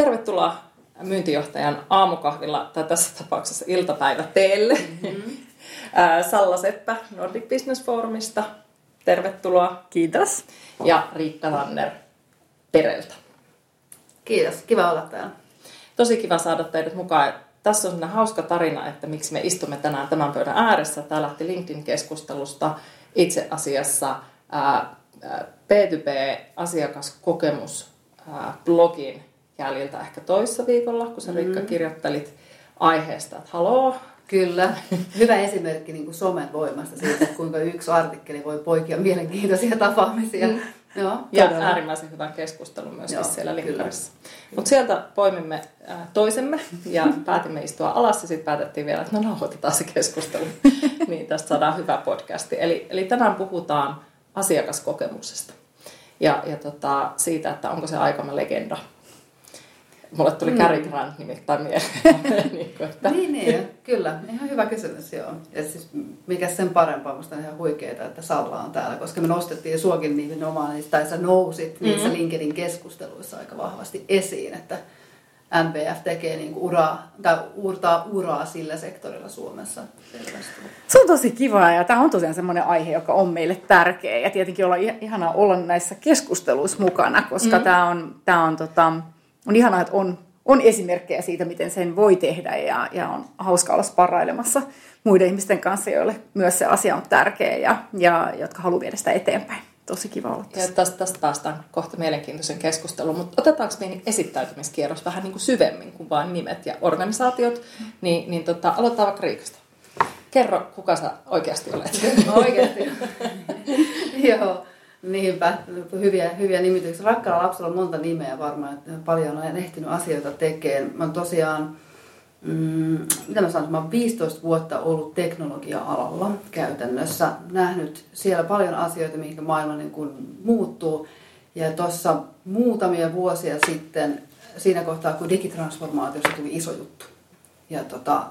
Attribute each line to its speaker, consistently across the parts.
Speaker 1: Tervetuloa myyntijohtajan aamukahvilla, tai tässä tapauksessa iltapäivä teille. Mm-hmm. Salla Seppä Nordic Business Forumista. Tervetuloa.
Speaker 2: Kiitos.
Speaker 1: Ja Riikka Lanner Pereltä.
Speaker 3: Kiitos, kiva olla täällä.
Speaker 1: Tosi kiva saada teidät mukaan. Tässä on sellainen hauska tarina, että miksi me istumme tänään tämän pöydän ääressä. Tämä lähti LinkedIn-keskustelusta itse asiassa ää, P2P-asiakaskokemus blogin jäljiltä ehkä toissa viikolla, kun sä Riikka mm. kirjoittelit aiheesta, että haloo,
Speaker 3: Kyllä. Hyvä esimerkki niin kuin somen voimasta siitä, kuinka yksi artikkeli voi poikia mielenkiintoisia tapaamisia. Mm.
Speaker 1: Joo, ja todella. äärimmäisen hyvän keskustelun myöskin Joo, siellä linkkarissa. Mutta sieltä poimimme äh, toisemme ja päätimme istua alas ja sitten päätettiin vielä, että no nauhoitetaan se keskustelu. niin tästä saadaan hyvä podcasti. Eli, eli tänään puhutaan asiakaskokemuksesta ja, ja tota, siitä, että onko se aikamme legenda Mulle tuli mm. Cary Grant nimittäin mieleen.
Speaker 3: niin, kuin, että... niin, niin, kyllä. Ihan hyvä kysymys, joo. Ja siis mikä sen parempaa, musta on ihan huikeeta, että Salla on täällä, koska me nostettiin suokin nimenomaan, niin, tai sä nousit niissä mm-hmm. LinkedIn keskusteluissa aika vahvasti esiin, että MPF tekee niin uraa, tai uurtaa uraa sillä sektorilla Suomessa.
Speaker 2: Se on tosi kiva ja tämä on tosiaan semmoinen aihe, joka on meille tärkeä ja tietenkin olla ihanaa olla näissä keskusteluissa mukana, koska mm. tämä on, tämä on tota, on ihanaa, että on, on esimerkkejä siitä, miten sen voi tehdä ja, ja on hauska olla sparrailemassa muiden ihmisten kanssa, joille myös se asia on tärkeä ja, ja jotka haluaa viedä sitä eteenpäin. Tosi kiva olla
Speaker 1: tässä. Ja tästä, tästä päästään kohta mielenkiintoisen keskusteluun, mutta otetaanko meidän esittäytymiskierros vähän niin kuin syvemmin kuin vain nimet ja organisaatiot, niin, niin tota, aloitetaan vaikka Riikasta. Kerro, kuka sä oikeasti olet.
Speaker 3: oikeasti. Joo. Niinpä, hyviä, hyviä nimityksiä. Rakkaalla lapsella on monta nimeä varmaan, että paljon olen ehtinyt asioita tekemään. Mä tosiaan, mm, mitä mä sanon, mä oon 15 vuotta ollut teknologia-alalla käytännössä. Nähnyt siellä paljon asioita, mihin maailma niin kuin muuttuu. Ja tuossa muutamia vuosia sitten, siinä kohtaa kun digitransformaatiossa tuli iso juttu. Ja tota,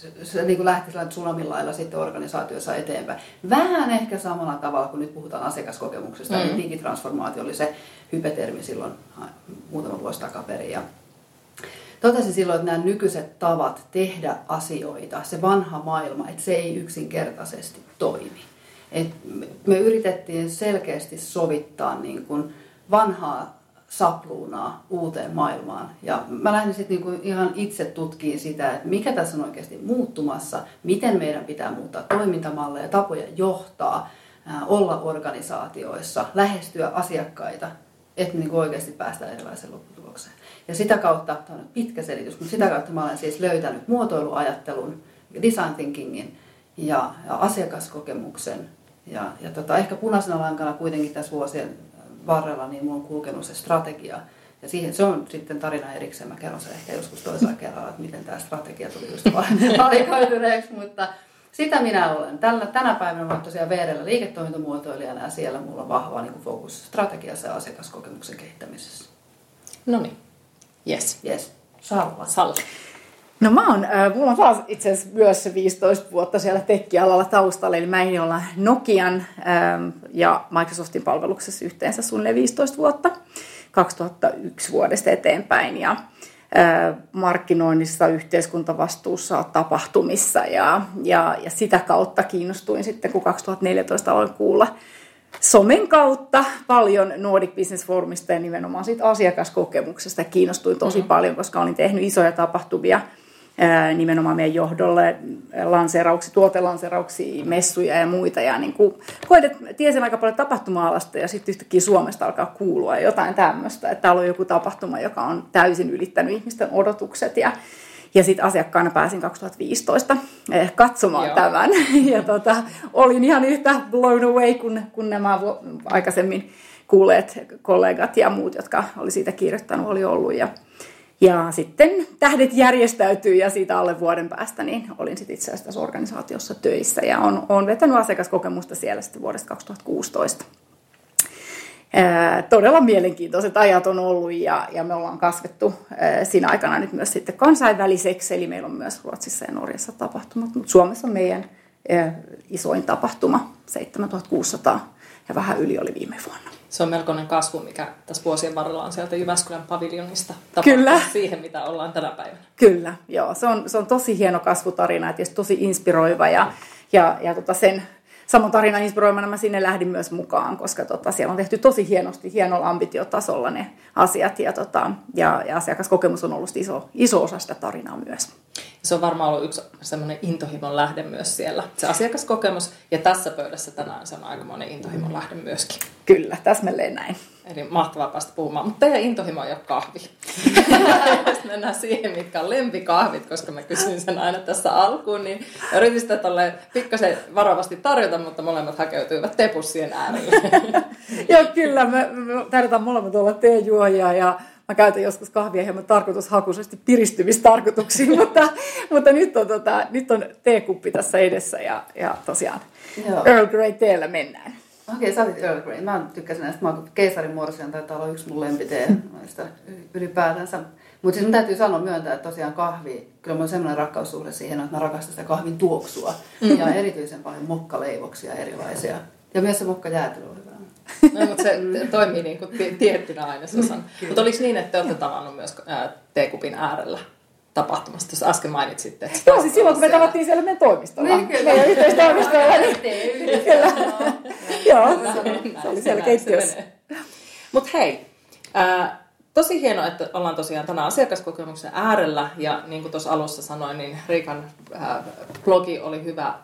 Speaker 3: se, se niin kuin lähti sellainen lailla sitten organisaatiossa eteenpäin. Vähän ehkä samalla tavalla, kun nyt puhutaan asiakaskokemuksesta, mm. niin digitransformaatio oli se hypetermi silloin muutama vuosi takaperin. Ja totesin silloin, että nämä nykyiset tavat tehdä asioita, se vanha maailma, että se ei yksinkertaisesti toimi. Et me yritettiin selkeästi sovittaa niin kuin vanhaa sapluunaa uuteen maailmaan. Ja mä lähdin sitten niinku ihan itse tutkiin sitä, että mikä tässä on oikeasti muuttumassa, miten meidän pitää muuttaa toimintamalleja, tapoja johtaa, olla organisaatioissa, lähestyä asiakkaita, että niinku oikeasti päästään erilaiseen lopputulokseen. Ja sitä kautta, tämä on pitkä selitys, mutta sitä kautta mä olen siis löytänyt muotoiluajattelun, design thinkingin ja, ja asiakaskokemuksen. Ja, ja tota, ehkä punaisena lankana kuitenkin tässä vuosien varrella, niin mulla on kulkenut se strategia. Ja siihen, se on sitten tarina erikseen, mä kerron sen ehkä joskus toisella kerralla, että miten tämä strategia tuli just valikoituneeksi, mutta sitä minä olen. Tällä, tänä päivänä olen tosiaan VRllä liiketoimintamuotoilijana ja siellä mulla on vahva niin fokus strategiassa ja asiakaskokemuksen kehittämisessä.
Speaker 1: No niin, yes.
Speaker 3: Yes. Salva.
Speaker 1: Salva.
Speaker 2: No mä oon, äh, mulla on taas itse asiassa myös 15 vuotta siellä tekkialalla taustalla, eli mä en olla Nokian ähm, ja Microsoftin palveluksessa yhteensä suunnilleen 15 vuotta, 2001 vuodesta eteenpäin, ja äh, markkinoinnissa, yhteiskuntavastuussa, tapahtumissa, ja, ja, ja sitä kautta kiinnostuin sitten, kun 2014 aloin kuulla somen kautta paljon Nordic Business Forumista ja nimenomaan siitä asiakaskokemuksesta kiinnostuin tosi mm-hmm. paljon, koska olin tehnyt isoja tapahtumia – nimenomaan meidän johdolle lanseerauksia, tuotelanseerauksia, messuja ja muita. Ja niin kuin, koetin, tiesin aika paljon tapahtuma-alasta ja sitten yhtäkkiä Suomesta alkaa kuulua jotain tämmöistä, että täällä on joku tapahtuma, joka on täysin ylittänyt ihmisten odotukset ja ja sitten asiakkaana pääsin 2015 eh, katsomaan Joo. tämän. Ja tota, olin ihan yhtä blown away kuin, kuin nämä aikaisemmin kuulleet kollegat ja muut, jotka oli siitä kirjoittanut, oli ollut. Ja, Ja sitten tähdet järjestäytyy ja siitä alle vuoden päästä niin olin sitten itse asiassa tässä organisaatiossa töissä ja on, on vetänyt asiakaskokemusta siellä sitten vuodesta 2016. Ää, todella mielenkiintoiset ajat on ollut ja, ja me ollaan kasvettu siinä aikana nyt myös sitten kansainväliseksi, eli meillä on myös Ruotsissa ja Norjassa tapahtumat, mutta Suomessa on meidän isoin tapahtuma, 7600 ja vähän yli oli viime vuonna.
Speaker 1: Se on melkoinen kasvu, mikä tässä vuosien varrella on sieltä Jyväskylän paviljonista Kyllä. siihen, mitä ollaan tänä päivänä.
Speaker 2: Kyllä, joo. Se on, se on tosi hieno kasvutarina ja tosi inspiroiva ja, ja, ja tota sen, saman tarinan inspiroimana mä sinne lähdin myös mukaan, koska tota, siellä on tehty tosi hienosti, hienolla ambitiotasolla ne asiat ja, tota, ja, ja asiakaskokemus on ollut iso, iso osa sitä tarinaa myös.
Speaker 1: Se on varmaan ollut yksi semmoinen intohimon lähde myös siellä, se asiakaskokemus. Ja tässä pöydässä tänään se on aikamoinen intohimon lähde myöskin.
Speaker 2: Kyllä, täsmälleen näin.
Speaker 1: Eli mahtavaa päästä puhumaan. Mutta teidän intohimo ei ole kahvi. Jos mennään siihen, mitkä on lempikahvit, koska mä kysyin sen aina tässä alkuun, niin yritin sitä pikkasen varovasti tarjota, mutta molemmat hakeutuivat tepussien äärelle.
Speaker 2: Joo, kyllä. Me, me tarjotaan molemmat olla teejuojia ja Mä käytän joskus kahvia hieman tarkoitushakuisesti piristymistarkoituksiin, mutta, mutta nyt, on, tota, nyt on teekuppi tässä edessä ja, ja tosiaan Joo. Earl Grey teellä mennään.
Speaker 3: Okei, sä olit Earl Grey. Mä tykkäsin näistä, mä keisarin morsian taitaa olla yksi mun lempitee ylipäätänsä. Mutta siis mun täytyy sanoa myöntää, että tosiaan kahvi, kyllä mulla on semmoinen rakkaussuhde siihen, että mä rakastan sitä kahvin tuoksua. Mm. Ja erityisen paljon mokkaleivoksia erilaisia. Ja myös se mokkajäätelö on hyvä.
Speaker 1: No, mutta se toimii niin kuin tiettynä ainesosana. mutta oliko niin, että te olette tavannut myös teekupin äärellä? Tapahtumasta, jos äsken mainitsitte.
Speaker 2: Että Joo, siis silloin kun me tavattiin siellä meidän toimistolla. Niin, kyllä. Meidän yhteistoimistolla. Niin, kyllä. Joo, se oli siellä keittiössä.
Speaker 1: Mutta hei, tosi hienoa, että ollaan tosiaan tänään asiakaskokemuksen äärellä ja niin kuin tuossa alussa sanoin, niin Riikan blogi oli hyvä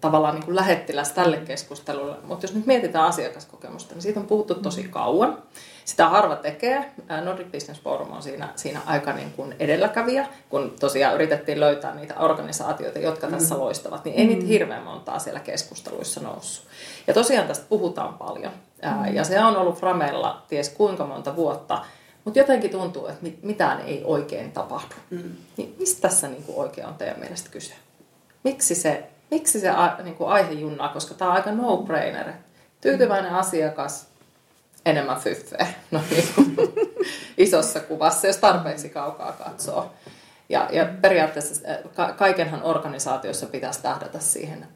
Speaker 1: tavallaan niin kuin lähettiläs tälle keskustelulle. Mutta jos nyt mietitään asiakaskokemusta, niin siitä on puhuttu tosi kauan. Sitä harva tekee. Nordic Business Forum on siinä, siinä aika niin kuin edelläkävijä, kun tosiaan yritettiin löytää niitä organisaatioita, jotka tässä mm. loistavat, niin ei niitä mm. hirveän montaa siellä keskusteluissa noussut. Ja tosiaan tästä puhutaan paljon. Mm. Ja se on ollut Framella ties kuinka monta vuotta, mutta jotenkin tuntuu, että mitään ei oikein tapahdu. Mm. Niin mistä tässä niin kuin oikein on teidän mielestä kyse? Miksi se, miksi se niin kuin aihe junnaa? Koska tämä on aika no-brainer. Tyytyväinen mm. asiakas, enemmän fyffeä. No niin kuin, isossa kuvassa, jos tarpeeksi kaukaa katsoo. Ja, ja periaatteessa ka- kaikenhan organisaatiossa pitäisi tähdätä siihen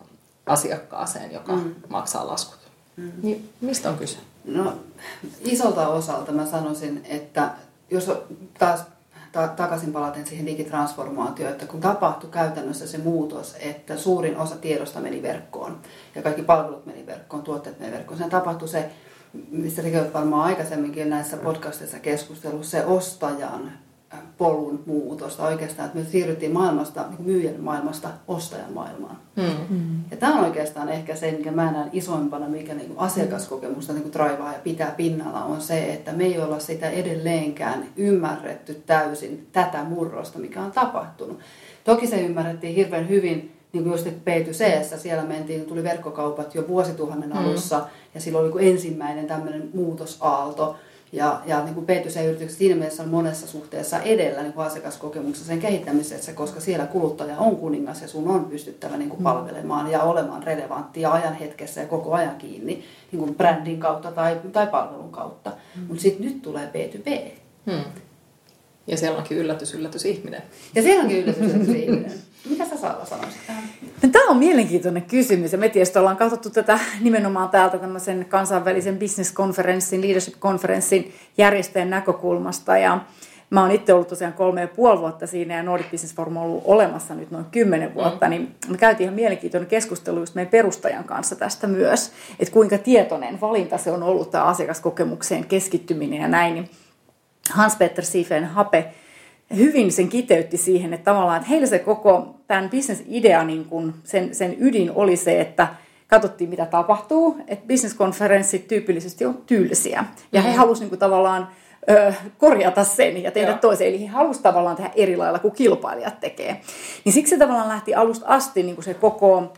Speaker 1: asiakkaaseen, joka mm. maksaa laskut. Mm. Niin mistä on kyse?
Speaker 3: No isolta osalta mä sanoisin, että jos taas ta- takaisin palaten siihen digitransformaatioon, että kun tapahtui käytännössä se muutos, että suurin osa tiedosta meni verkkoon ja kaikki palvelut meni verkkoon, tuotteet meni verkkoon, sen tapahtui se, mistä tekin varmaan aikaisemminkin näissä podcasteissa keskustellut, se ostajan polun muutosta oikeastaan, että me siirryttiin maailmasta, niin myyjän maailmasta ostajan maailmaan. Mm. Ja tämä on oikeastaan ehkä se, mikä mä näen isoimpana, mikä niin asiakaskokemusta niin traivaa ja pitää pinnalla, on se, että me ei olla sitä edelleenkään ymmärretty täysin tätä murrosta, mikä on tapahtunut. Toki se ymmärrettiin hirveän hyvin niin kuin just P2C, siellä mentiin, tuli verkkokaupat jo vuosituhannen alussa, mm. ja silloin oli ensimmäinen tämmöinen muutosaalto, ja, ja niin kuin B2C-yritykset siinä mielessä on monessa suhteessa edellä niin kuin asiakaskokemuksessa sen kehittämisessä, koska siellä kuluttaja on kuningas ja sun on pystyttävä niin kuin mm. palvelemaan ja olemaan relevantti ja ajan hetkessä ja koko ajan kiinni niin kuin brändin kautta tai, tai palvelun kautta. Mm. Mutta sitten nyt tulee B2B. Hmm.
Speaker 1: Ja siellä onkin yllätys, yllätys ihminen.
Speaker 3: Ja siellä onkin yllätys, yllätys ihminen. Mitä sä Saala sanoisit tähän? No,
Speaker 2: tämä on mielenkiintoinen kysymys. Ja me tietysti ollaan katsottu tätä nimenomaan täältä tämmöisen kansainvälisen business-konferenssin, leadership-konferenssin järjestäjän näkökulmasta. Ja mä oon itse ollut tosiaan kolme ja puoli vuotta siinä ja Nordic Business Forum on ollut olemassa nyt noin kymmenen vuotta, mm. niin me käytiin ihan mielenkiintoinen keskustelu just meidän perustajan kanssa tästä myös, että kuinka tietoinen valinta se on ollut tämä asiakaskokemukseen keskittyminen ja näin. Niin Hans-Peter Siefen Hape hyvin sen kiteytti siihen, että tavallaan että heillä se koko tämän bisnesidea, niin kun sen, sen ydin oli se, että katsottiin mitä tapahtuu, että bisneskonferenssit tyypillisesti on tylsiä. Ja he mm-hmm. halusivat niin tavallaan ö, korjata sen ja tehdä Joo. toisen. Eli he halusivat tavallaan tehdä eri lailla kuin kilpailijat tekee. Niin siksi se tavallaan lähti alusta asti niin kuin se koko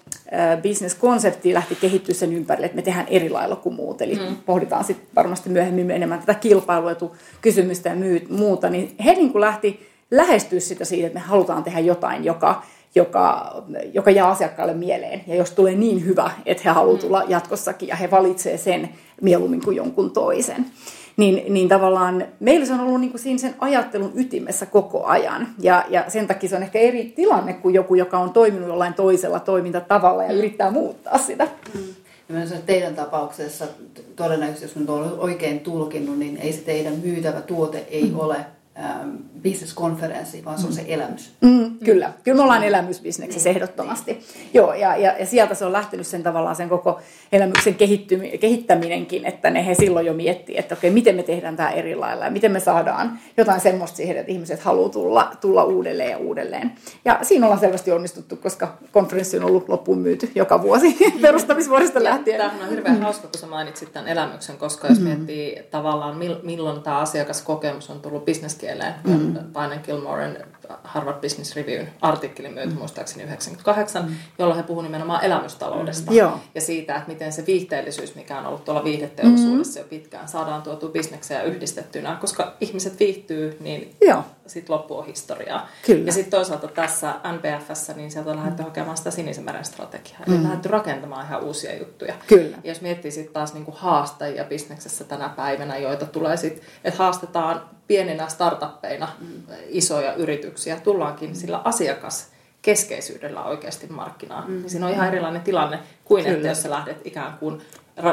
Speaker 2: business-konsepti lähti kehittyä sen ympärille, että me tehdään eri lailla kuin muut. Eli mm. pohditaan sitten varmasti myöhemmin enemmän tätä kilpailuetu kysymystä ja muuta. Niin he niin kuin lähti lähestyä sitä siitä, että me halutaan tehdä jotain, joka joka, joka jää asiakkaalle mieleen. Ja jos tulee niin hyvä, että he haluavat mm. tulla jatkossakin ja he valitsevat sen mieluummin kuin jonkun toisen. Niin, niin tavallaan meillä se on ollut niin kuin siinä sen ajattelun ytimessä koko ajan. Ja, ja sen takia se on ehkä eri tilanne kuin joku, joka on toiminut jollain toisella toimintatavalla ja mm. yrittää muuttaa sitä. Mm.
Speaker 3: Ja sanon, teidän tapauksessa todennäköisesti, jos nyt olen oikein tulkinnut, niin ei se teidän myytävä tuote ei mm. ole ähm, business-konferenssi, vaan se on se elämys.
Speaker 2: Mm, kyllä, kyllä me ollaan elämysbisneksessä niin. ehdottomasti. Niin. Joo, ja, ja, ja sieltä se on lähtenyt sen tavallaan sen koko elämyksen kehittäminenkin, että ne he silloin jo miettii, että okei, miten me tehdään tämä eri lailla ja miten me saadaan jotain semmoista siihen, että ihmiset haluaa tulla, tulla uudelleen ja uudelleen. Ja siinä ollaan selvästi onnistuttu, koska konferenssi on ollut loppuun myyty joka vuosi perustamisvuodesta lähtien.
Speaker 1: Tämä on hirveän mm. hauska, kun sä mainitsit tämän elämyksen, koska jos mm. miettii tavallaan milloin tämä asiakaskokemus on tullut bisneskieleen, mm. Painen Gilmoren Harvard Business Reviewn artikkelin myötä, mm. muistaakseni 98, mm. jolla he puhuivat nimenomaan elämystaloudesta. Mm. Ja siitä, että miten se viihteellisyys, mikä on ollut tuolla viihdeteollisuudessa mm. jo pitkään, saadaan tuotu bisnekseen yhdistettynä. Koska ihmiset viihtyy, niin sitten loppu on historiaa. Kyllä. Ja sitten toisaalta tässä NBFssä, niin sieltä on lähdetty hakemaan sitä sinisen meren strategiaa. Eli mm. lähdetty rakentamaan ihan uusia juttuja. Kyllä. Ja jos miettii sitten taas niinku haastajia bisneksessä tänä päivänä, joita tulee sitten, että haastetaan pieninä startuppeina mm. isoja yrityksiä, tullaankin sillä asiakas keskeisyydellä oikeasti markkinaan. Mm. Niin siinä on ihan erilainen tilanne kuin, Kyllä. että jos sä lähdet ikään kuin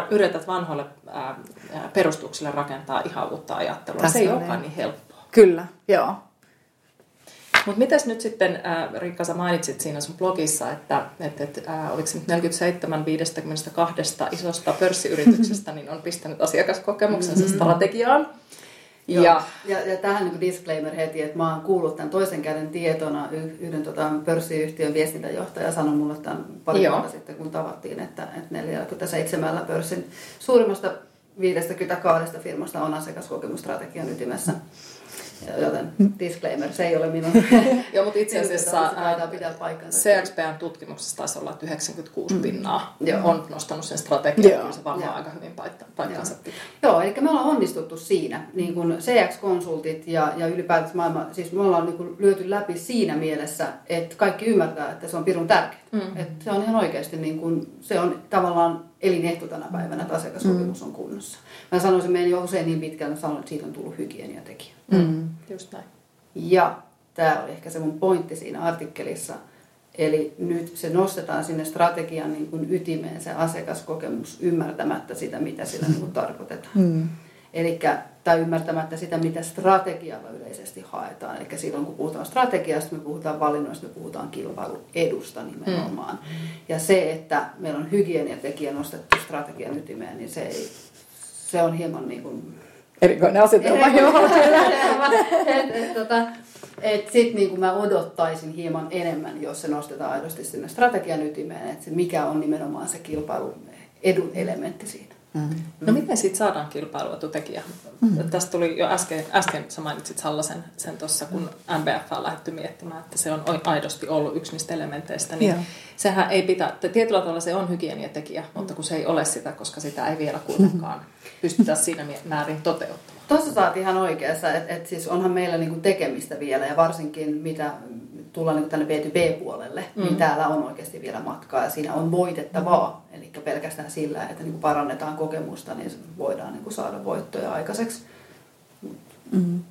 Speaker 1: yrität vanhoille ää, perustuksille rakentaa ihan uutta ajattelua. Tässä se ei olekaan niin helppoa.
Speaker 2: Kyllä, joo.
Speaker 1: Mutta mitäs nyt sitten, äh, Riikka, sä mainitsit siinä sun blogissa, että et, et, äh, oliko se nyt 47 52 isosta pörssiyrityksestä, niin on pistänyt asiakaskokemuksensa mm-hmm. strategiaan.
Speaker 3: Joo. Ja, ja, ja tähän niin disclaimer heti, että mä oon kuullut tämän toisen käden tietona yhden tota, pörssiyhtiön viestintäjohtaja sanoi mulle tämän pari vuotta sitten, kun tavattiin, että, että 47 pörssin suurimmasta 52 firmasta on asiakaskokemusstrategian ytimessä. Joten disclaimer, se ei ole minun.
Speaker 1: Joo, mutta itse asiassa pitää CXPn tutkimuksessa taisi olla, että 96 mm. pinnaa Joo. on nostanut sen strategian, Joo. se varmaan Joo. aika hyvin paikkansa pitää.
Speaker 3: Joo, eli me ollaan onnistuttu siinä, niin kuin CX-konsultit ja, ja ylipäätään maailma, siis me ollaan niin kuin lyöty läpi siinä mielessä, että kaikki ymmärtää, että se on pirun tärkeää. Mm. Että se on ihan oikeasti, niin kuin, se on tavallaan elinehto tänä päivänä, että asiakassopimus mm. on kunnossa. Mä sanoisin, että jo usein niin pitkään, että siitä on tullut hygieniatekijä.
Speaker 1: Mm. Just näin.
Speaker 3: Ja tämä oli ehkä se mun pointti siinä artikkelissa. Eli nyt se nostetaan sinne strategian niin kuin ytimeen se asiakaskokemus ymmärtämättä sitä, mitä sillä niin kuin tarkoitetaan. Mm. Eli tai ymmärtämättä sitä, mitä strategialla yleisesti haetaan. Eli silloin kun puhutaan strategiasta, me puhutaan valinnoista, me puhutaan kilpailuedusta nimenomaan. Mm. Ja se, että meillä on hygieniatekijä nostettu strategian ytimeen, niin se, ei, se on hieman niin kuin...
Speaker 2: Erikoinen asetelma, joo.
Speaker 3: tota, et sit niin kuin mä odottaisin hieman enemmän, jos se nostetaan aidosti sinne strategian ytimeen, että se mikä on nimenomaan se kilpailuedun elementti siinä.
Speaker 1: Mm. No miten siitä saadaan kilpailuetutekijä? Mm. Tästä tuli jo äsken, äsken sä mainitsit Sallasen sen tuossa, kun MBF on lähdetty miettimään, että se on aidosti ollut yksi niistä elementeistä. Niin yeah. sehän ei pitää, tietyllä tavalla se on hygieniatekijä, mutta kun se ei ole sitä, koska sitä ei vielä kuitenkaan pystytä siinä määrin toteuttamaan.
Speaker 3: Tuossa saat ihan oikeassa, että et siis onhan meillä niinku tekemistä vielä ja varsinkin mitä tullaan niin tänne B2B-puolelle, niin mm. niin täällä on oikeasti vielä matkaa ja siinä on voitettavaa. Mm. Eli pelkästään sillä, että niin kuin parannetaan kokemusta, niin voidaan niin kuin saada voittoja aikaiseksi. Mm.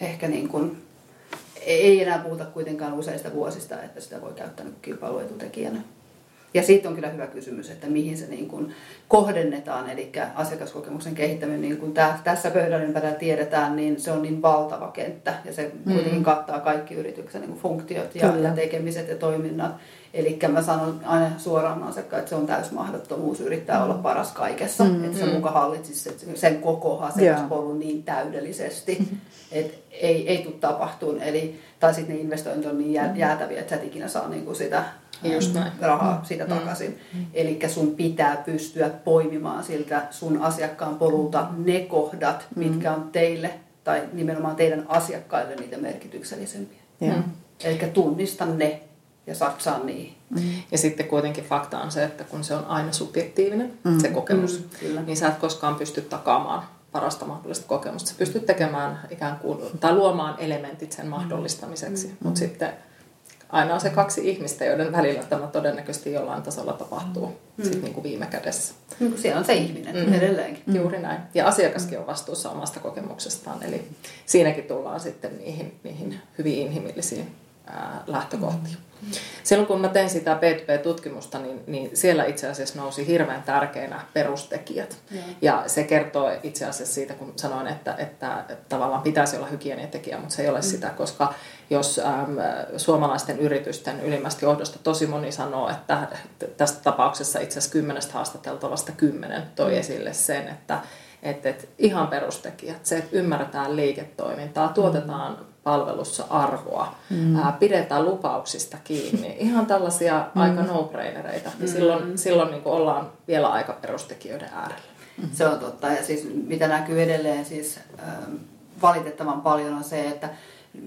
Speaker 3: Ehkä niin kuin, ei enää puhuta kuitenkaan useista vuosista, että sitä voi käyttää niin kilpailuetutekijänä. Ja siitä on kyllä hyvä kysymys, että mihin se niin kuin kohdennetaan, eli asiakaskokemuksen kehittäminen, niin kuin tässä pöydän ympärillä tiedetään, niin se on niin valtava kenttä ja se mm. kuitenkin kattaa kaikki yrityksen niin kuin funktiot ja, ja tekemiset ja toiminnat. Eli mä sanon aina suoraan asiakkaan, että se on täys mahdottomuus yrittää olla paras kaikessa, mm, että se mm. muka hallitsisi sen koko asiakaspolun niin täydellisesti, mm. että ei, ei tule tapahtumaan. Eli, tai sitten ne investoinnit on niin mm. jäätäviä, että sä et ikinä saa niinku sitä
Speaker 1: Just näin.
Speaker 3: rahaa siitä takaisin. Eli sun pitää pystyä poimimaan siltä sun asiakkaan polulta ne kohdat, mitkä on teille tai nimenomaan teidän asiakkaille niitä merkityksellisempiä.
Speaker 2: Joo.
Speaker 3: Eli tunnista ne ja satsaa niihin.
Speaker 1: Ja sitten kuitenkin fakta on se, että kun se on aina subjektiivinen, mm. se kokemus,
Speaker 3: Mm, kyllä.
Speaker 1: niin sä et koskaan pysty takaamaan parasta mahdollista kokemusta. Sä pystyt tekemään ikään kuin, tai luomaan elementit sen mahdollistamiseksi, mm. mutta sitten aina on se kaksi ihmistä, joiden välillä tämä todennäköisesti jollain tasolla tapahtuu mm. sit niin kuin viime kädessä.
Speaker 3: Niin kuin siellä on se ihminen mm. edelleenkin.
Speaker 1: Mm. Juuri näin. Ja asiakaskin on vastuussa omasta kokemuksestaan, eli siinäkin tullaan sitten niihin, niihin hyvin inhimillisiin Mm. Silloin kun mä tein sitä P2P-tutkimusta, niin, niin siellä itse asiassa nousi hirveän tärkeinä perustekijät.
Speaker 3: Joo.
Speaker 1: Ja se kertoo itse asiassa siitä, kun sanoin, että, että, tavallaan pitäisi olla hygieniatekijä, mutta se ei ole mm. sitä, koska jos äm, suomalaisten yritysten ylimmästä johdosta tosi moni sanoo, että tästä tapauksessa itse asiassa kymmenestä haastateltavasta kymmenen toi mm. esille sen, että että, että ihan perustekijät, se, että ymmärretään liiketoimintaa, tuotetaan mm. Palvelussa arvoa, mm. ää, pidetään lupauksista kiinni, ihan tällaisia mm. aika no-brainereita, niin silloin, silloin niin kuin ollaan vielä aika perustekijöiden äärellä.
Speaker 3: Se on totta. Ja siis mitä näkyy edelleen siis ähm, valitettavan paljon on se, että